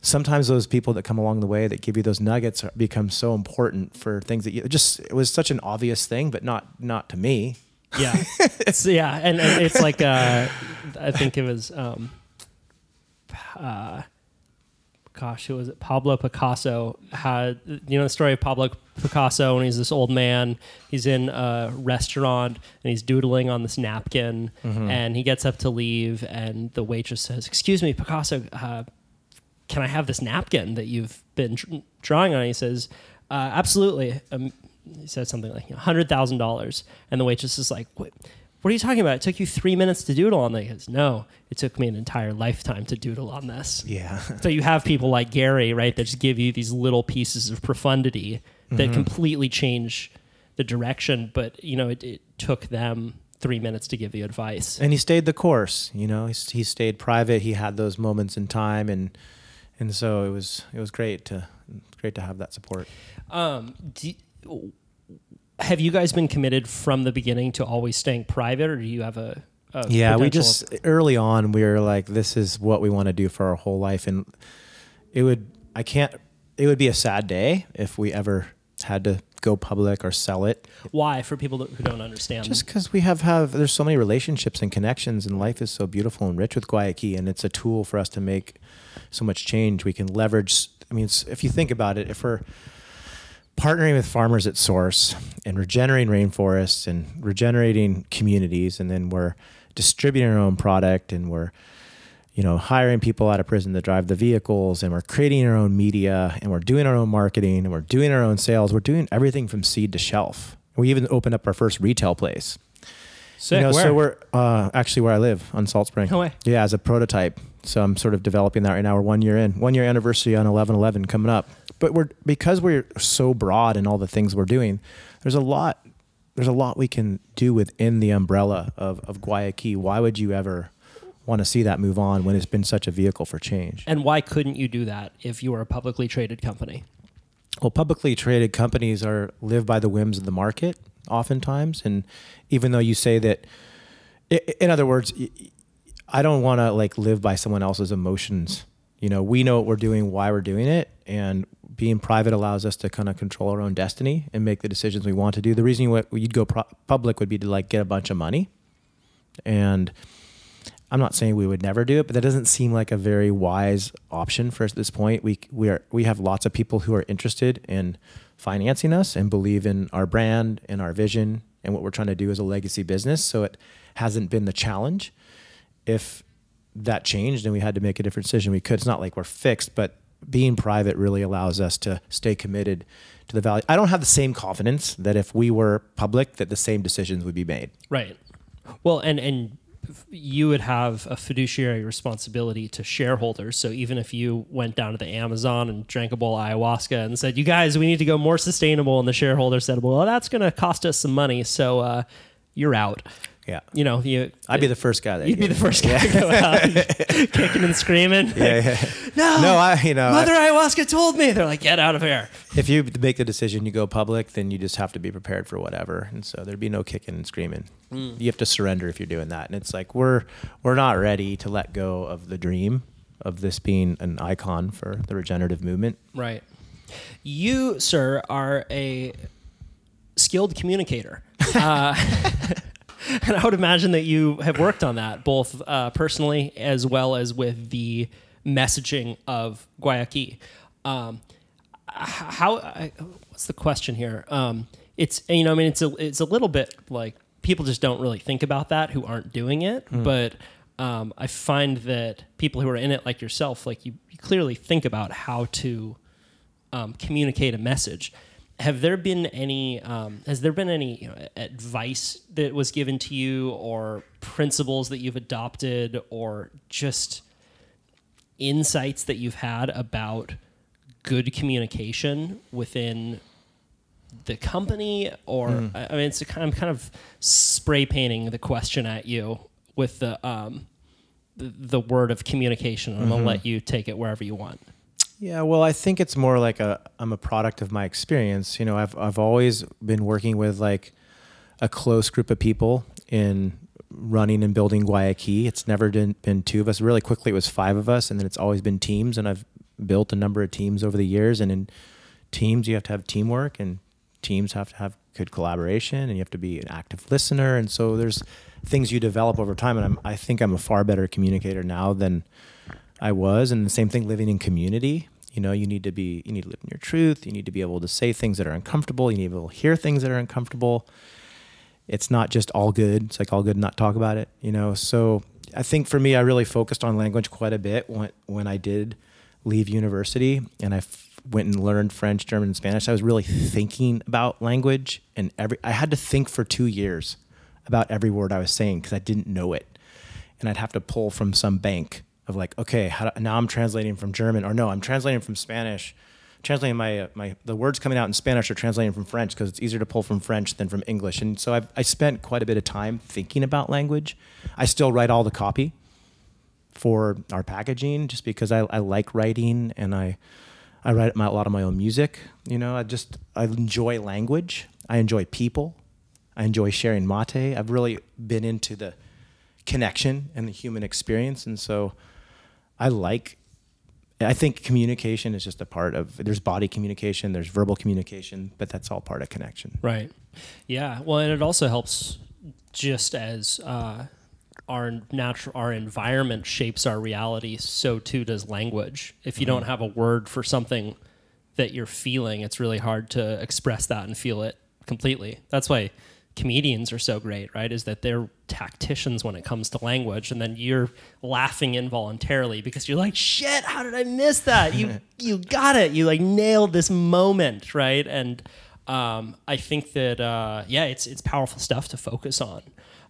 sometimes those people that come along the way that give you those nuggets are- become so important for things that you just it was such an obvious thing but not not to me Yeah, it's yeah, and, and it's like uh, I think it was um, uh, gosh, who was it? Pablo Picasso had you know the story of Pablo Picasso when he's this old man. He's in a restaurant and he's doodling on this napkin, and he gets up to leave, and the waitress says, "Excuse me, Picasso." Uh, can I have this napkin that you've been drawing on? He says, uh, absolutely. Um, he says something like hundred thousand dollars, and the waitress is like, what? What are you talking about? It took you three minutes to doodle on that. He goes, No, it took me an entire lifetime to doodle on this. yeah So you have people like Gary, right, that just give you these little pieces of profundity that completely change the direction. But you know, it, it took them three minutes to give you advice. and he stayed the course you know he, he stayed private he had those moments in time and and so it was it was great to great to have that support Um, do, have you guys been committed from the beginning to always staying private, or do you have a, a yeah we just early on we were like this is what we want to do for our whole life and it would i can't it would be a sad day if we ever had to go public or sell it why for people who don't understand? just because we have have there's so many relationships and connections and life is so beautiful and rich with Guayaki and it's a tool for us to make so much change we can leverage i mean if you think about it if we're partnering with farmers at source and regenerating rainforests and regenerating communities and then we're distributing our own product and we're you know hiring people out of prison to drive the vehicles and we're creating our own media and we're doing our own marketing and we're doing our own sales we're doing everything from seed to shelf we even opened up our first retail place Sick. you know, Where? so we're uh, actually where I live on Salt Spring. No way. Yeah, as a prototype. So I'm sort of developing that right now. We're one year in, one year anniversary on 11/11 coming up. But we're because we're so broad in all the things we're doing. There's a lot. There's a lot we can do within the umbrella of of Guayaki. Why would you ever want to see that move on when it's been such a vehicle for change? and why couldn't you do that if you were a publicly traded company? Well, publicly traded companies are live by the whims of the market oftentimes, and even though you say that, in other words, I don't want to like live by someone else's emotions. You know, we know what we're doing, why we're doing it, and being private allows us to kind of control our own destiny and make the decisions we want to do. The reason you, would- you'd go pro- public would be to like get a bunch of money, and I'm not saying we would never do it, but that doesn't seem like a very wise option for us at this point. We we are we have lots of people who are interested in financing us and believe in our brand and our vision and what we're trying to do as a legacy business. So it hasn't been the challenge. If that changed and we had to make a different decision, we could. It's not like we're fixed, but being private really allows us to stay committed to the value. I don't have the same confidence that if we were public that the same decisions would be made. Right. Well, and and you would have a fiduciary responsibility to shareholders. So even if you went down to the Amazon and drank a bowl of ayahuasca and said, "You guys, we need to go more sustainable," and the shareholder said, "Well, that's going to cost us some money, so uh, you're out." Yeah. You know, you I'd be the first guy that you'd be the first guy to go out, kicking and screaming. Yeah, yeah. No, No, I you know I- Mother ayahuasca told me. They're like, "Get out of here." if you make the decision you go public, then you just have to be prepared for whatever. And so there'd be no kicking and screaming. You have to surrender if you're doing that. And it's like we're we're not ready to let go of the dream of this being an icon for the regenerative movement. Right. You, sir, are a skilled communicator. Uh, and I would imagine that you have worked on that both uh, personally as well as with the messaging of Guayaki. Um, how? I, what's the question here? Um, it's you know, I mean, it's a it's a little bit like people just don't really think about that who aren't doing it, but. Um, I find that people who are in it, like yourself, like you, you clearly think about how to um, communicate a message. Have there been any? Um, has there been any you know, advice that was given to you, or principles that you've adopted, or just insights that you've had about good communication within the company? Or I I mean, it's a kind. I'm kind of spray painting the question at you with the um, the, the word of communication. And I'm gonna let you take it wherever you want. Yeah, well, I think it's more like a I'm a product of my experience. You know, I've I've always been working with like a close group of people in running and building Guayaki. It's never been, been two of us. Really quickly, it was five of us, and then it's always been teams. And I've built a number of teams over the years. And in teams, you have to have teamwork, and teams have to have good collaboration, and you have to be an active listener. And so there's things you develop over time. And I'm, I think I'm a far better communicator now than I was. And the same thing living in community. You know, you need to be, you need to live in your truth. You need to be able to say things that are uncomfortable. You need to be able to hear things that are uncomfortable. It's not just all good. It's like all good, not talk about it. You know, so I think for me, I really focused on language quite a bit when when I did leave university, and I f- went and learned French, German, and Spanish. I was really thinking about language, and every I had to think for two years about every word I was saying because I didn't know it, and I'd have to pull from some bank of like, okay, how now I'm translating from German, or no, I'm translating from Spanish. Translating my uh, my the words coming out in Spanish are translating from French because it's easier to pull from French than from English, and so I've, I spent quite a bit of time thinking about language. I still write all the copy for our packaging just because I, I like writing and I I write my, a lot of my own music. You know, I just I enjoy language. I enjoy people. I enjoy sharing mate. I've really been into the connection and the human experience, and so I like. I think communication is just a part of. There's body communication. There's verbal communication, but that's all part of connection. Right. Yeah. Well, and it also helps just as uh, our natural our environment shapes our reality, so too does language. If you don't have a word for something that you're feeling, it's really hard to express that and feel it completely. That's why comedians are so great, right? Is that they're tacticians when it comes to language, and then you're laughing involuntarily because you're like, "Shit, how did I miss that? You you got it. You like nailed this moment, right?" And um, I think that uh, yeah, it's it's powerful stuff to focus on.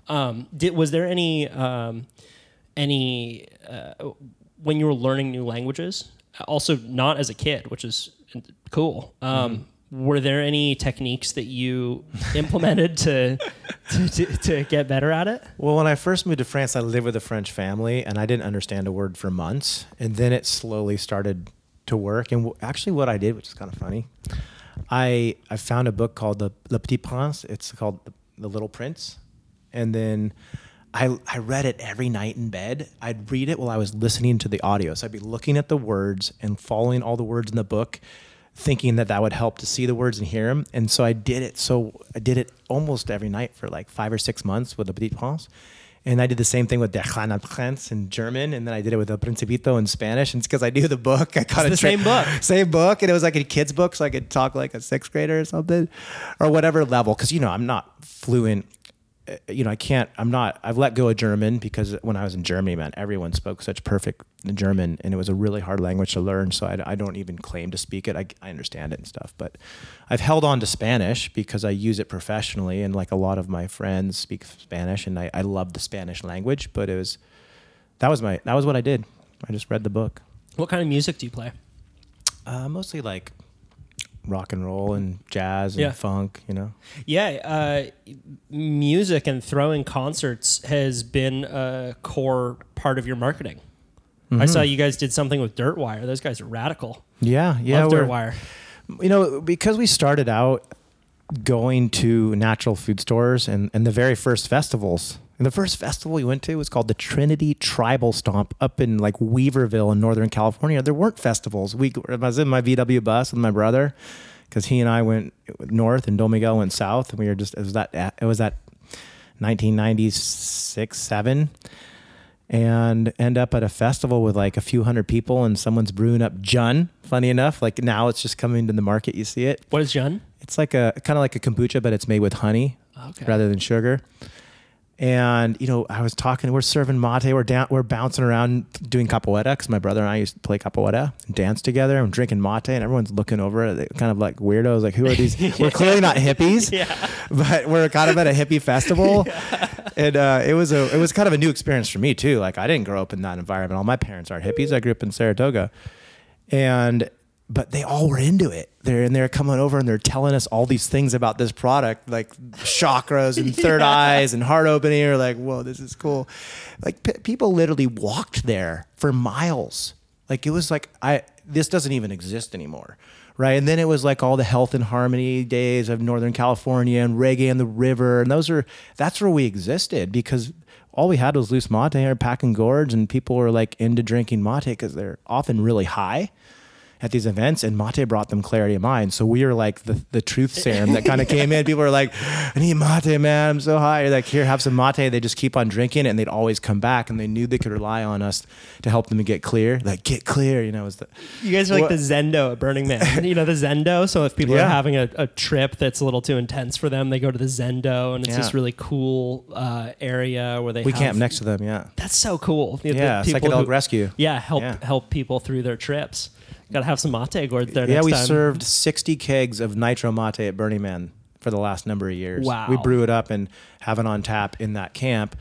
Um, did was there any um, any uh, when you were learning new languages? Also, not as a kid, which is cool. Um, Were there any techniques that you implemented to, to, to to get better at it? Well, when I first moved to France, I lived with a French family, and I didn't understand a word for months. And then it slowly started to work. And w- actually, what I did, which is kind of funny, I I found a book called the Le Petit Prince. It's called the, the Little Prince, and then I I read it every night in bed. I'd read it while I was listening to the audio. So I'd be looking at the words and following all the words in the book thinking that that would help to see the words and hear them. And so I did it. So I did it almost every night for like five or six months with the Petit Prince. And I did the same thing with Der kleine Prinz in German, and then I did it with El Principito in Spanish. And it's because I knew the book. I caught It's the same book. same book, and it was like a kid's book, so I could talk like a sixth grader or something, or whatever level. Because you know I'm not fluent you know, I can't. I'm not. I've let go of German because when I was in Germany, man, everyone spoke such perfect German, and it was a really hard language to learn. So I, I don't even claim to speak it. I, I understand it and stuff, but I've held on to Spanish because I use it professionally, and like a lot of my friends speak Spanish, and I, I love the Spanish language. But it was that was my that was what I did. I just read the book. What kind of music do you play? Uh, mostly like rock and roll and jazz and Yeah. funk. You know. Yeah, uh, music and throwing concerts has been a core part of your marketing. I saw you guys did something with Dirtwire. Those guys are radical. Yeah, yeah. Love Dirtwire. you know, because we started out going to natural food stores and, and the very first festivals. And the first festival we went to was called the Trinity Tribal Stomp up in like Weaverville in Northern California. There weren't festivals. We I was in my VW bus with my brother because he and I went north and Don Miguel went south, and we were just it was that it was that 1996 seven and end up at a festival with like a few hundred people and someone's brewing up Jun. Funny enough, like now it's just coming to the market. You see it. What is Jun? It's like a kind of like a kombucha, but it's made with honey Okay. rather than sugar. And you know, I was talking. We're serving mate. We're down. We're bouncing around doing capoeira because my brother and I used to play capoeira and dance together. and drinking mate, and everyone's looking over, at it, kind of like weirdos. Like, who are these? We're clearly not hippies, but we're kind of at a hippie festival. And uh, it was a it was kind of a new experience for me too. Like, I didn't grow up in that environment. All my parents aren't hippies. I grew up in Saratoga, and but they all were into it. They're and they're coming over and they're telling us all these things about this product, like chakras and third eyes and heart opening. Or like, whoa, this is cool. Like p- people literally walked there for miles. Like it was like I this doesn't even exist anymore. Right. And then it was like all the health and harmony days of Northern California and reggae and the river. And those are that's where we existed because all we had was loose mate or pack and gorge, and people were like into drinking mate because they're often really high at these events, and mate brought them clarity of mind. So we were like the, the truth serum that kind of came in. People were like, "I need mate, man. I'm so high." You're like, "Here, have some mate." They just keep on drinking, and they'd always come back, and they knew they could rely on us to help them to get clear. Like, get clear, you know. Was the You guys are like What- the Zendo at Burning Man. you know the Zendo. So if people Yeah. are having a, a trip that's a little too intense for them, they go to the Zendo, and it's Yeah. this really cool uh, area where they we have, camp next to them. Yeah, That's so cool. The- the yeah. people Psychedelic who- rescue. Yeah, help Yeah. help people through their trips. Got to have some mate gourds there. Yeah, we time. served 60 kegs of nitro mate at Burning Man for the last number of years. Wow. We brew it up and have it on tap in that camp.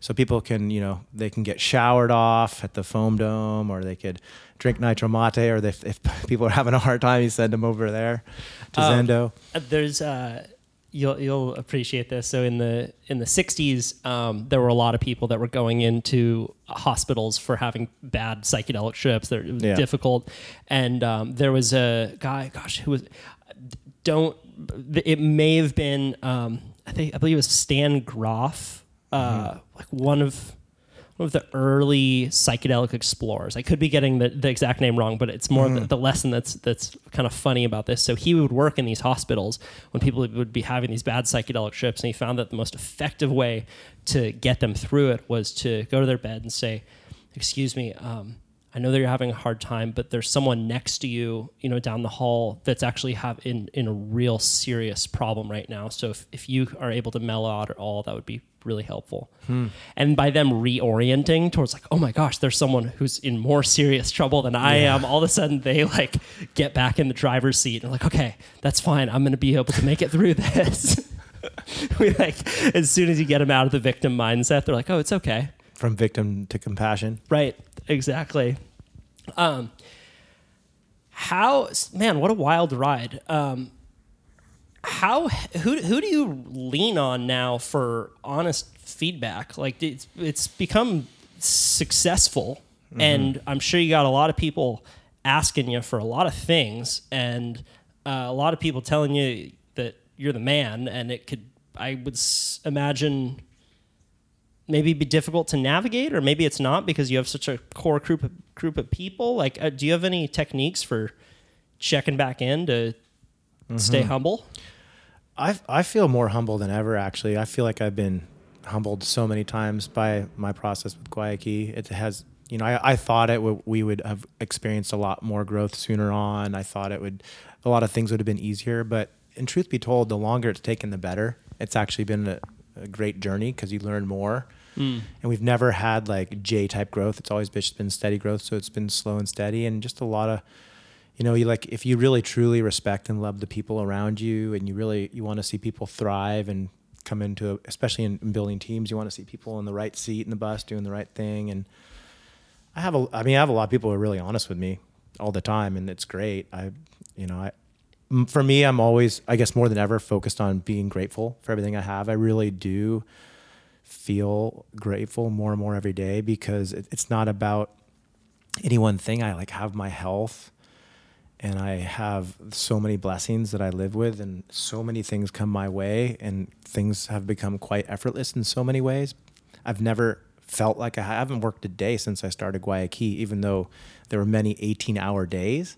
So people can, you know, they can get showered off at the foam dome or they could drink nitro mate or they, if people are having a hard time, you send them over there to Um, Zendo. Uh, There's uh, you'll you'll appreciate this. So in the in the '60s, um, there were a lot of people that were going into hospitals for having bad psychedelic trips. They're Yeah. difficult, and um, there was a guy. Gosh, who was don't. It may have been. Um, I think I believe it was Stan Grof, uh, like one of one of the early psychedelic explorers. I could be getting the, the exact name wrong, but it's more the, the lesson that's that's kind of funny about this. So he would work in these hospitals when people would be having these bad psychedelic trips, and he found that the most effective way to get them through it was to go to their bed and say, "Excuse me." Um, I know that you're having a hard time, but there's someone next to you, you know, down the hall that's actually have in, in a real serious problem right now. So if, if you are able to mellow out at all, that would be really helpful. Hmm. And by them reorienting towards like, oh my gosh, there's someone who's in more serious trouble than I am. All of a sudden they like get back in the driver's seat and like, okay, that's fine. I'm going to be able to make it through this. we like, as soon as you get them out of the victim mindset, they're like, oh, it's okay. From victim to compassion. Right. Exactly. Um, how man, what a wild ride. Um, how who who do you lean on now for honest feedback? Like it's it's become successful, and I'm sure you got a lot of people asking you for a lot of things, and uh, a lot of people telling you that you're the man, and it could I would s- imagine maybe be difficult to navigate or maybe it's not because you have such a core group of, group of people like uh, do you have any techniques for checking back in to stay humble I I feel more humble than ever. Actually, I feel like I've been humbled so many times by my process with Guayaki. It has, you know, I, I thought it would we would have experienced a lot more growth sooner on. I thought it would, a lot of things would have been easier. But in truth be told, the longer it's taken, the better. It's actually been a, a great journey because you learn more. Mm. And we've never had like J type growth. It's always been steady growth. So it's been slow and steady and just a lot of, you know, you like if you really truly respect and love the people around you and you really you want to see people thrive and come into especially in, in building teams, you want to see people in the right seat in the bus doing the right thing. And I have a I mean I have a lot of people who are really honest with me all the time and it's great. I you know, I for me I'm always I guess more than ever focused on being grateful for everything I have. I really do feel grateful more and more every day because it, it's not about any one thing. I like have my health and I have so many blessings that I live with and so many things come my way and things have become quite effortless in so many ways. I've never felt like I, haven't worked a day since I started Guayaki, even though there were many 18 hour days.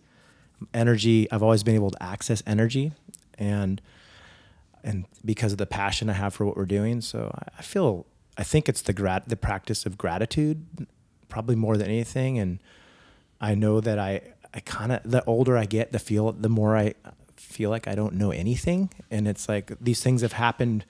Energy, I've always been able to access energy and and because of the passion I have for what we're doing. So I- feel I think it's the grat the practice of gratitude probably more than anything. And I know that I I kind of the older I get, the feel the more I feel like I don't know anything. And it's like these things have happened.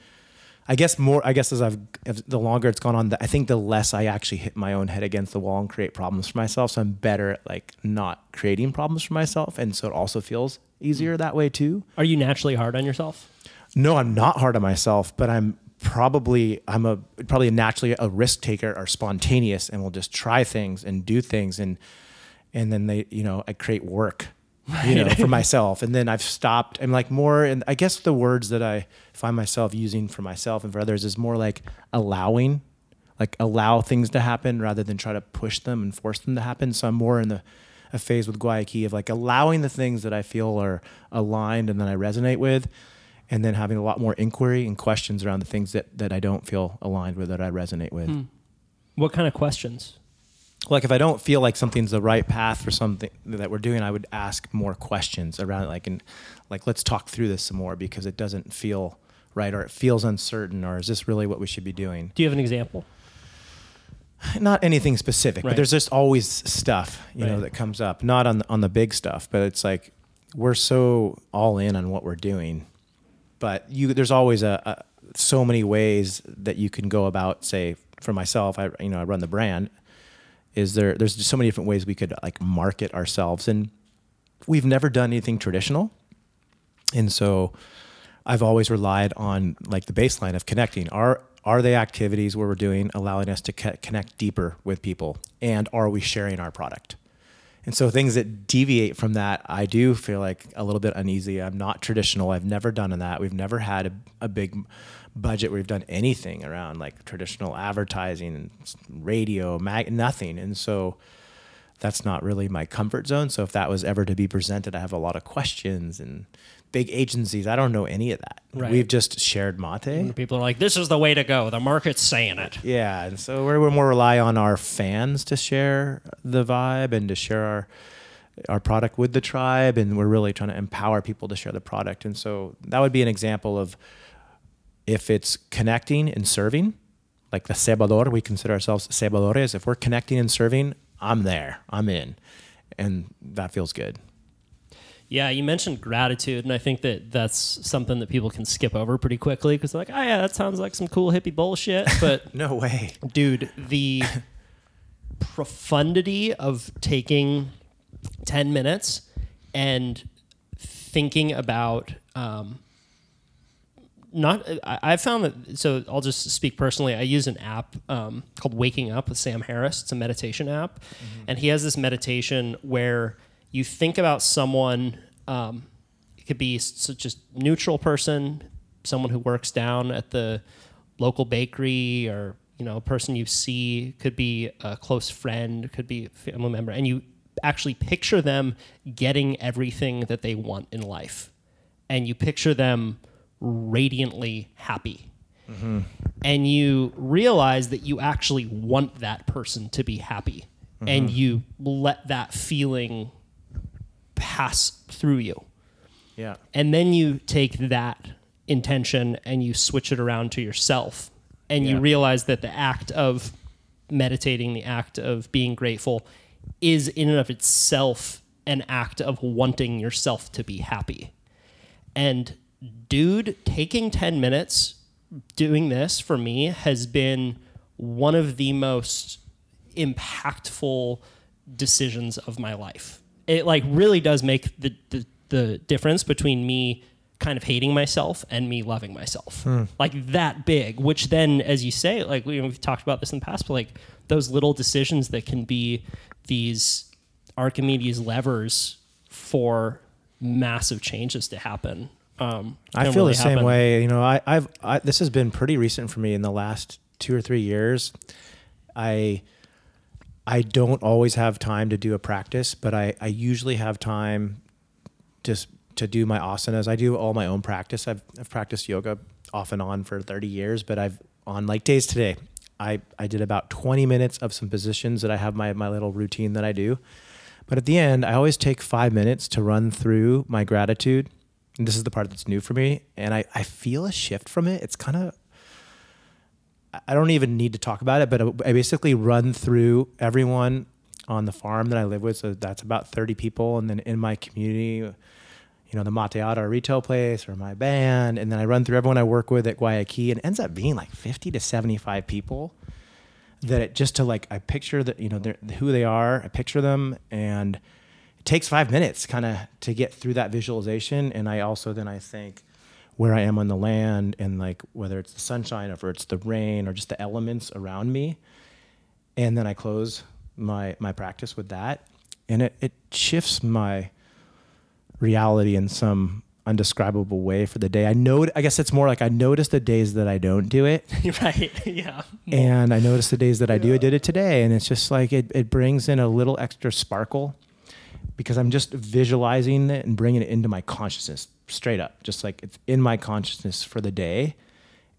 I guess more. I guess as I've the longer it's gone on, the, I think the less I actually hit my own head against the wall and create problems for myself. So I'm better at like not creating problems for myself, and so it also feels easier mm. that way too. Are you naturally hard on yourself? No, I'm not hard on myself, but I'm probably I'm a probably naturally a risk taker or spontaneous and will just try things and do things and and then they you know I create work you know for myself and then I've stopped I'm like more and I guess the words that I find myself using for myself and for others is more like allowing like allow things to happen rather than try to push them and force them to happen so I'm more in the a phase with Guayaki of like allowing the things that I feel are aligned and that I resonate with and then having a lot more inquiry and questions around the things that, that I don't feel aligned with that I resonate with. Hmm. What kind of questions? Like if I don't feel like something's the right path for something that we're doing, I would ask more questions around it. Like, and like, let's talk through this some more because it doesn't feel right or it feels uncertain or is this really what we should be doing? Do you have an example? Not anything specific, Right. but there's just always stuff, you know, that comes up. Not on the, on the big stuff, but it's like we're so all in on what we're doing. But you, there's always a, a so many ways that you can go about. Say, for myself, I you know I run the brand. Is there? There's so many different ways we could like market ourselves, and we've never done anything traditional, and so I've always relied on like the baseline of connecting. Are are they activities where we're doing allowing us to co- connect deeper with people, and are we sharing our product? And so things that deviate from that, I do feel like a little bit uneasy. I'm not traditional. I've never done that. We've never had a, a big budget where we've done anything around like traditional advertising and radio, mag, nothing. And so that's not really my comfort zone. So if that was ever to be presented, I have a lot of questions and big agencies. I don't know any of that. Right. We've just shared mate. People are like, "This is the way to go." The market's saying it. Yeah, and so we're, we're more rely on our fans to share the vibe and to share our our product with the tribe, and we're really trying to empower people to share the product. And so that would be an example of if it's connecting and serving, like the cebador, we consider ourselves cebadores. If we're connecting and serving, I'm there, I'm in, and that feels good. Yeah, you mentioned gratitude, and I think that that's something that people can skip over pretty quickly because they're like, "Oh yeah, that sounds like some cool hippie bullshit." But No way. dude, the profundity of taking 10 minutes and thinking about um, not I, I found that so i'll just speak personally. I use an app um, called waking up with sam harris. It's a meditation app. And he has this meditation where you think about someone um, it could be s- just neutral person someone who works down at the local bakery or you know a person you see could be a close friend could be a family member and you actually picture them getting everything that they want in life. And you picture them radiantly happy. And you realize that you actually want that person to be happy. And mm-hmm. you let that feeling pass through you. Yeah. and then you take that intention and you switch it around to yourself. And you realize that the act of meditating the act of being grateful is in and of itself an act of wanting yourself to be happy. And dude taking 10 minutes doing this for me has been one of the most impactful decisions of my life. It like really does make the the, the difference between me kind of hating myself and me loving myself. Hmm. Like that big, which then as you say, like we, we've talked about this in the past, but like those little decisions that can be these Archimedes levers for massive changes to happen. Um, I feel really the same happen. way. You know, I, I've I, this has been pretty recent for me in the last two or three years. I I don't always have time to do a practice, but I, I usually have time just to do my asanas. I do all my own practice. I've I've practiced yoga off and on for 30 years, but I've on like days today, I, I did about 20 minutes of some positions that I have my, my little routine that I do. But at the end, I always take five minutes to run through my gratitude. And this is the part that's new for me. And I, I feel a shift from it. It's kind of, I don't even need to talk about it, but I basically run through everyone on the farm that I live with. So that's about 30 people. And then in my community, you know, the Mateata retail place or my band. And then I run through everyone I work with at Guayaki and it ends up being like 50 to 75 people that it just to like, I picture that, you know, who they are, I picture them and takes five minutes kind of to get through that visualization. And I also, then I think where I am on the land and like whether it's the sunshine or if it's the rain or just the elements around me. And then I close my, my practice with that. And it, it shifts my, reality in some undescribable way for the day. I know I guess it's more like I notice the days that I don't do it right? Yeah. and I notice the days that I do. I did it today and it's just like it it brings in a little extra sparkle because I'm just visualizing it and bringing it into my consciousness straight up. Just like it's in my consciousness for the day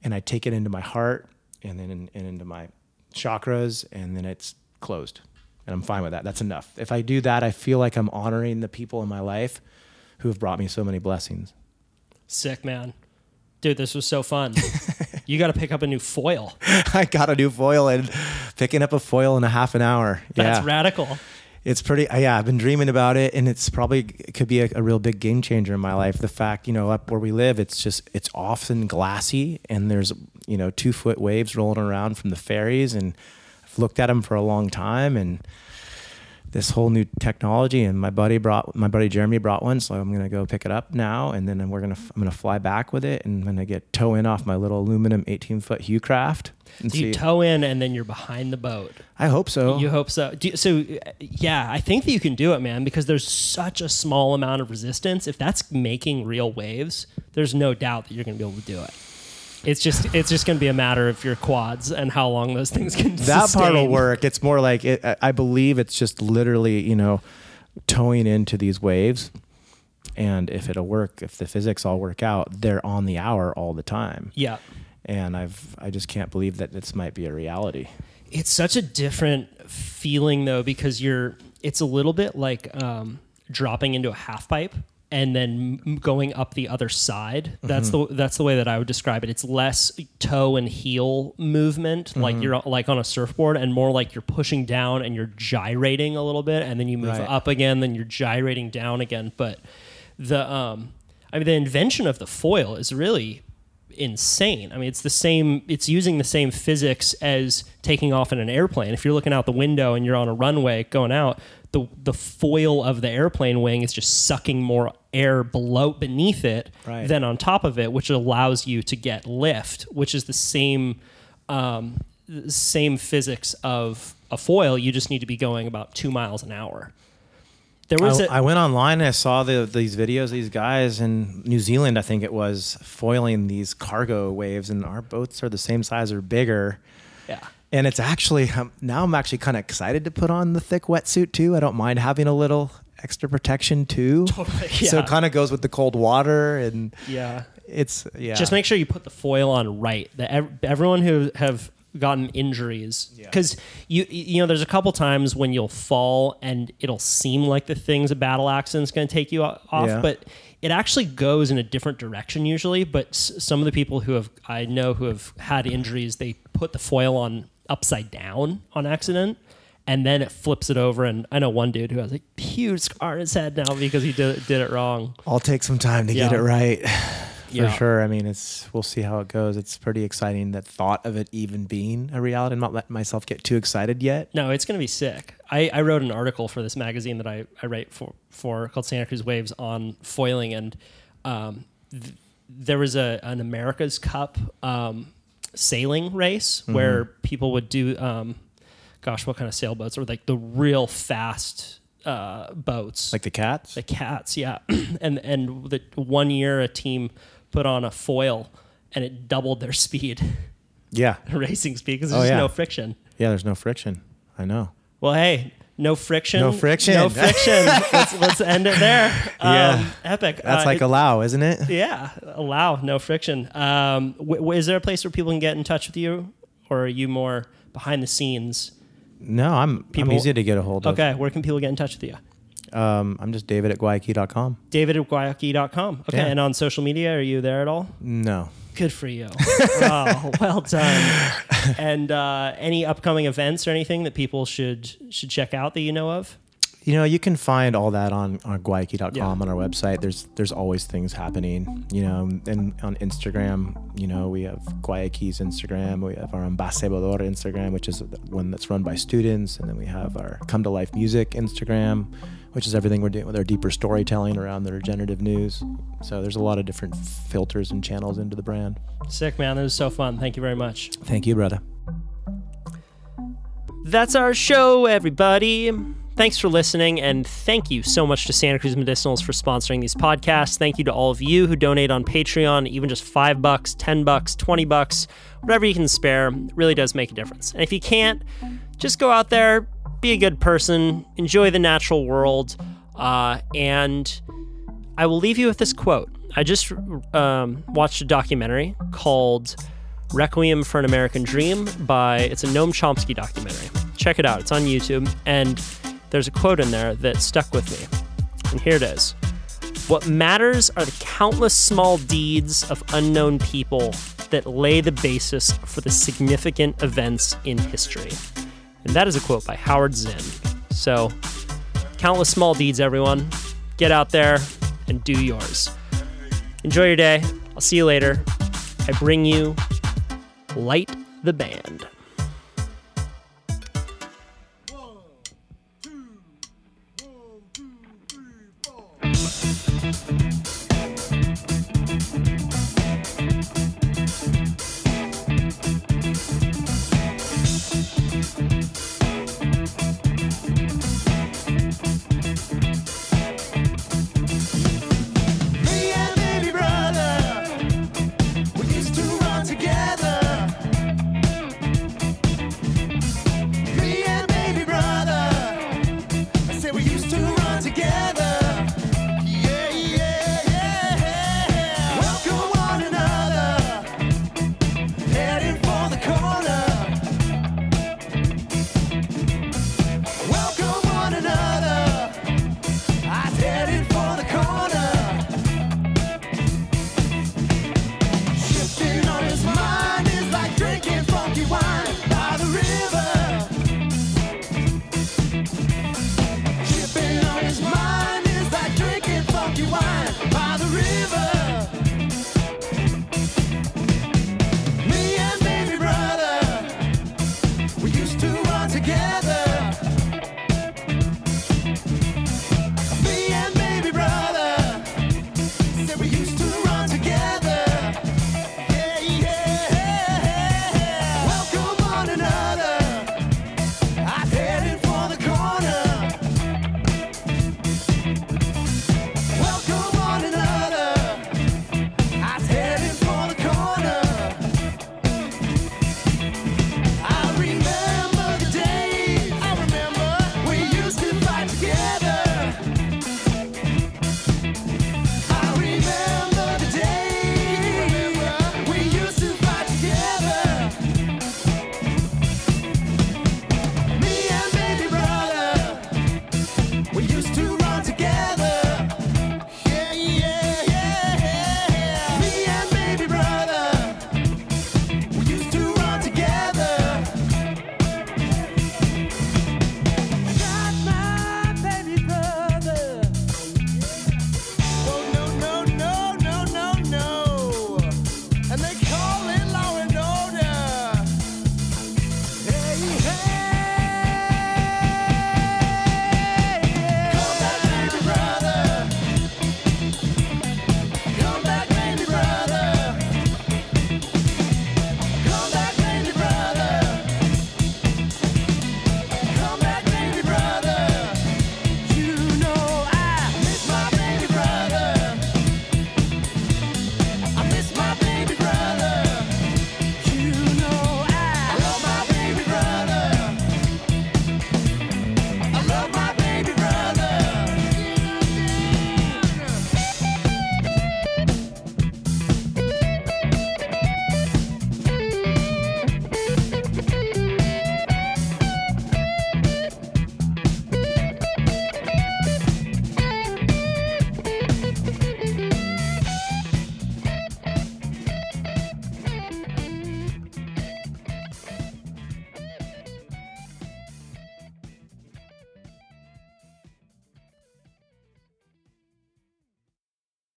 and I take it into my heart and then in, and into my chakras and then it's closed. And I'm fine with that. That's enough. If I do that, I feel like I'm honoring the people in my life who have brought me so many blessings. Sick man. Dude, this was so fun. you got to pick up a new foil. I got a new foil and picking up a foil in a half an hour. That's yeah. radical. It's pretty, uh, yeah, I've been dreaming about it and it's probably, it could be a, a real big game changer in my life. The fact, you know, up where we live, it's just, it's often glassy and there's, you know, two foot waves rolling around from the ferries and I've looked at them for a long time and this whole new technology and my buddy brought my buddy Jeremy brought one so I'm gonna go pick it up now and then we're gonna I'm gonna fly back with it and I'm gonna get tow in off my little aluminum 18 foot Hewescraft Do you tow in and then you're behind the boat. I hope so You hope so. Do you- so, yeah, I think that you can do it, man, because there's such a small amount of resistance. If that's making real waves, there's no doubt that you're going to be able to do it. It's just it's just going to be a matter of your quads and how long those things can. that part will sustain. work. It's more like it, I- I believe it's just literally, you know, towing into these waves. And if it'll work, if the physics all work out, they're on the hour all the time. Yeah, And I've I just can't believe that this might be a reality. it's such a different feeling though because you're. It's a little bit like um, dropping into a half pipe and then going up the other side. That's the that's the way that I would describe it. It's less toe and heel movement, like you're like on a surfboard, and more like you're pushing down and you're gyrating a little bit, and then you move Right. up again, then you're gyrating down again. But the um, I mean, the invention of the foil is really insane. I mean, it's the same. It's using the same physics as taking off in an airplane. If you're looking out the window and you're on a runway going out, the the foil of the airplane wing is just sucking more air below beneath it Right. than on top of it, which allows you to get lift, which is the same um, same physics of a foil. You just need to be going about two miles an hour. There was I, a, I went online and I saw the, these videos, these guys in New Zealand, I think it was, foiling these cargo waves, and our boats are the same size or bigger. Yeah. And it's actually um, now I'm actually kind of excited to put on the thick wetsuit too. I don't mind having a little extra protection too. Totally, So it kind of goes with the cold water, and Yeah. it's yeah. Just make sure you put the foil on right. The, ev- everyone who have gotten injuries, because you you know, there's a couple times when you'll fall and it'll seem like the thing's a battle accident's going to take you off, Yeah. but it actually goes in a different direction usually. But s- some of the people who have I know who have had injuries, they put the foil on upside down on accident. And then it flips it over, and I know one dude who has a huge scar on his head now because he did did it wrong. I'll take some time to get it right. Yeah. for sure. I mean, it's we'll see how it goes. It's pretty exciting. That thought of it even being a reality. I'm not letting myself get too excited yet. No, it's going to be sick. I, I wrote an article for this magazine that I, I write for, for called Santa Cruz Waves on foiling. And um, th- there was a, an America's Cup um, sailing race Mm-hmm. where people would do, um, gosh, what kind of sailboats? Or like the real fast uh, boats. Like the cats. the cats, yeah. and and the one year a team put on a foil and it doubled their speed, yeah, racing speed, because Oh, there's yeah. no friction. yeah. There's no friction. I know. Well, hey, no friction. No friction. No friction. let's, let's end it there. Um, Yeah. Epic. That's Uh, like it- allow, isn't it? yeah. Allow no friction. Um, w- w- is there a place where people can get in touch with you, or are you more behind the scenes? No, I'm People- I'm easy to get a hold of. Okay, where can people get in touch with you? Um, I'm just David at guayaki.com. David at guayaki.com. Okay, Yeah. and on social media, are you there at all? No. Good for you. oh, well done. And uh, any upcoming events or anything that people should should check out that you know of? You know, you can find all that on on guayaki.com Yeah. on our website. There's there's always things happening, you know, and on Instagram, you know, we have Guayaki's Instagram, we have our Ambassador Instagram, which is one that's run by students, and then we have our Come to Life Music Instagram, which is everything we're doing with our deeper storytelling around the regenerative news. So there's a lot of different filters and channels into the brand. Sick, man. That was so fun. Thank you very much. Thank you, brother. That's our show, everybody. Thanks for listening, and thank you so much to Santa Cruz Medicinals for sponsoring these podcasts. Thank you to all of you who donate on Patreon, even just five bucks, ten bucks, twenty bucks, whatever you can spare. It really does make a difference. And if you can't, just go out there, be a good person, enjoy the natural world, uh, and I will leave you with this quote. I just um, watched a documentary called Requiem for an American Dream by it's a Noam Chomsky documentary. Check it out. It's on YouTube and there's a quote in there that stuck with me. And here it is. What matters are the countless small deeds of unknown people that lay the basis for the significant events in history. And that is a quote by Howard Zinn. So, countless small deeds, everyone. Get out there and do yours. Enjoy your day. I'll see you later. I bring you Light the Band.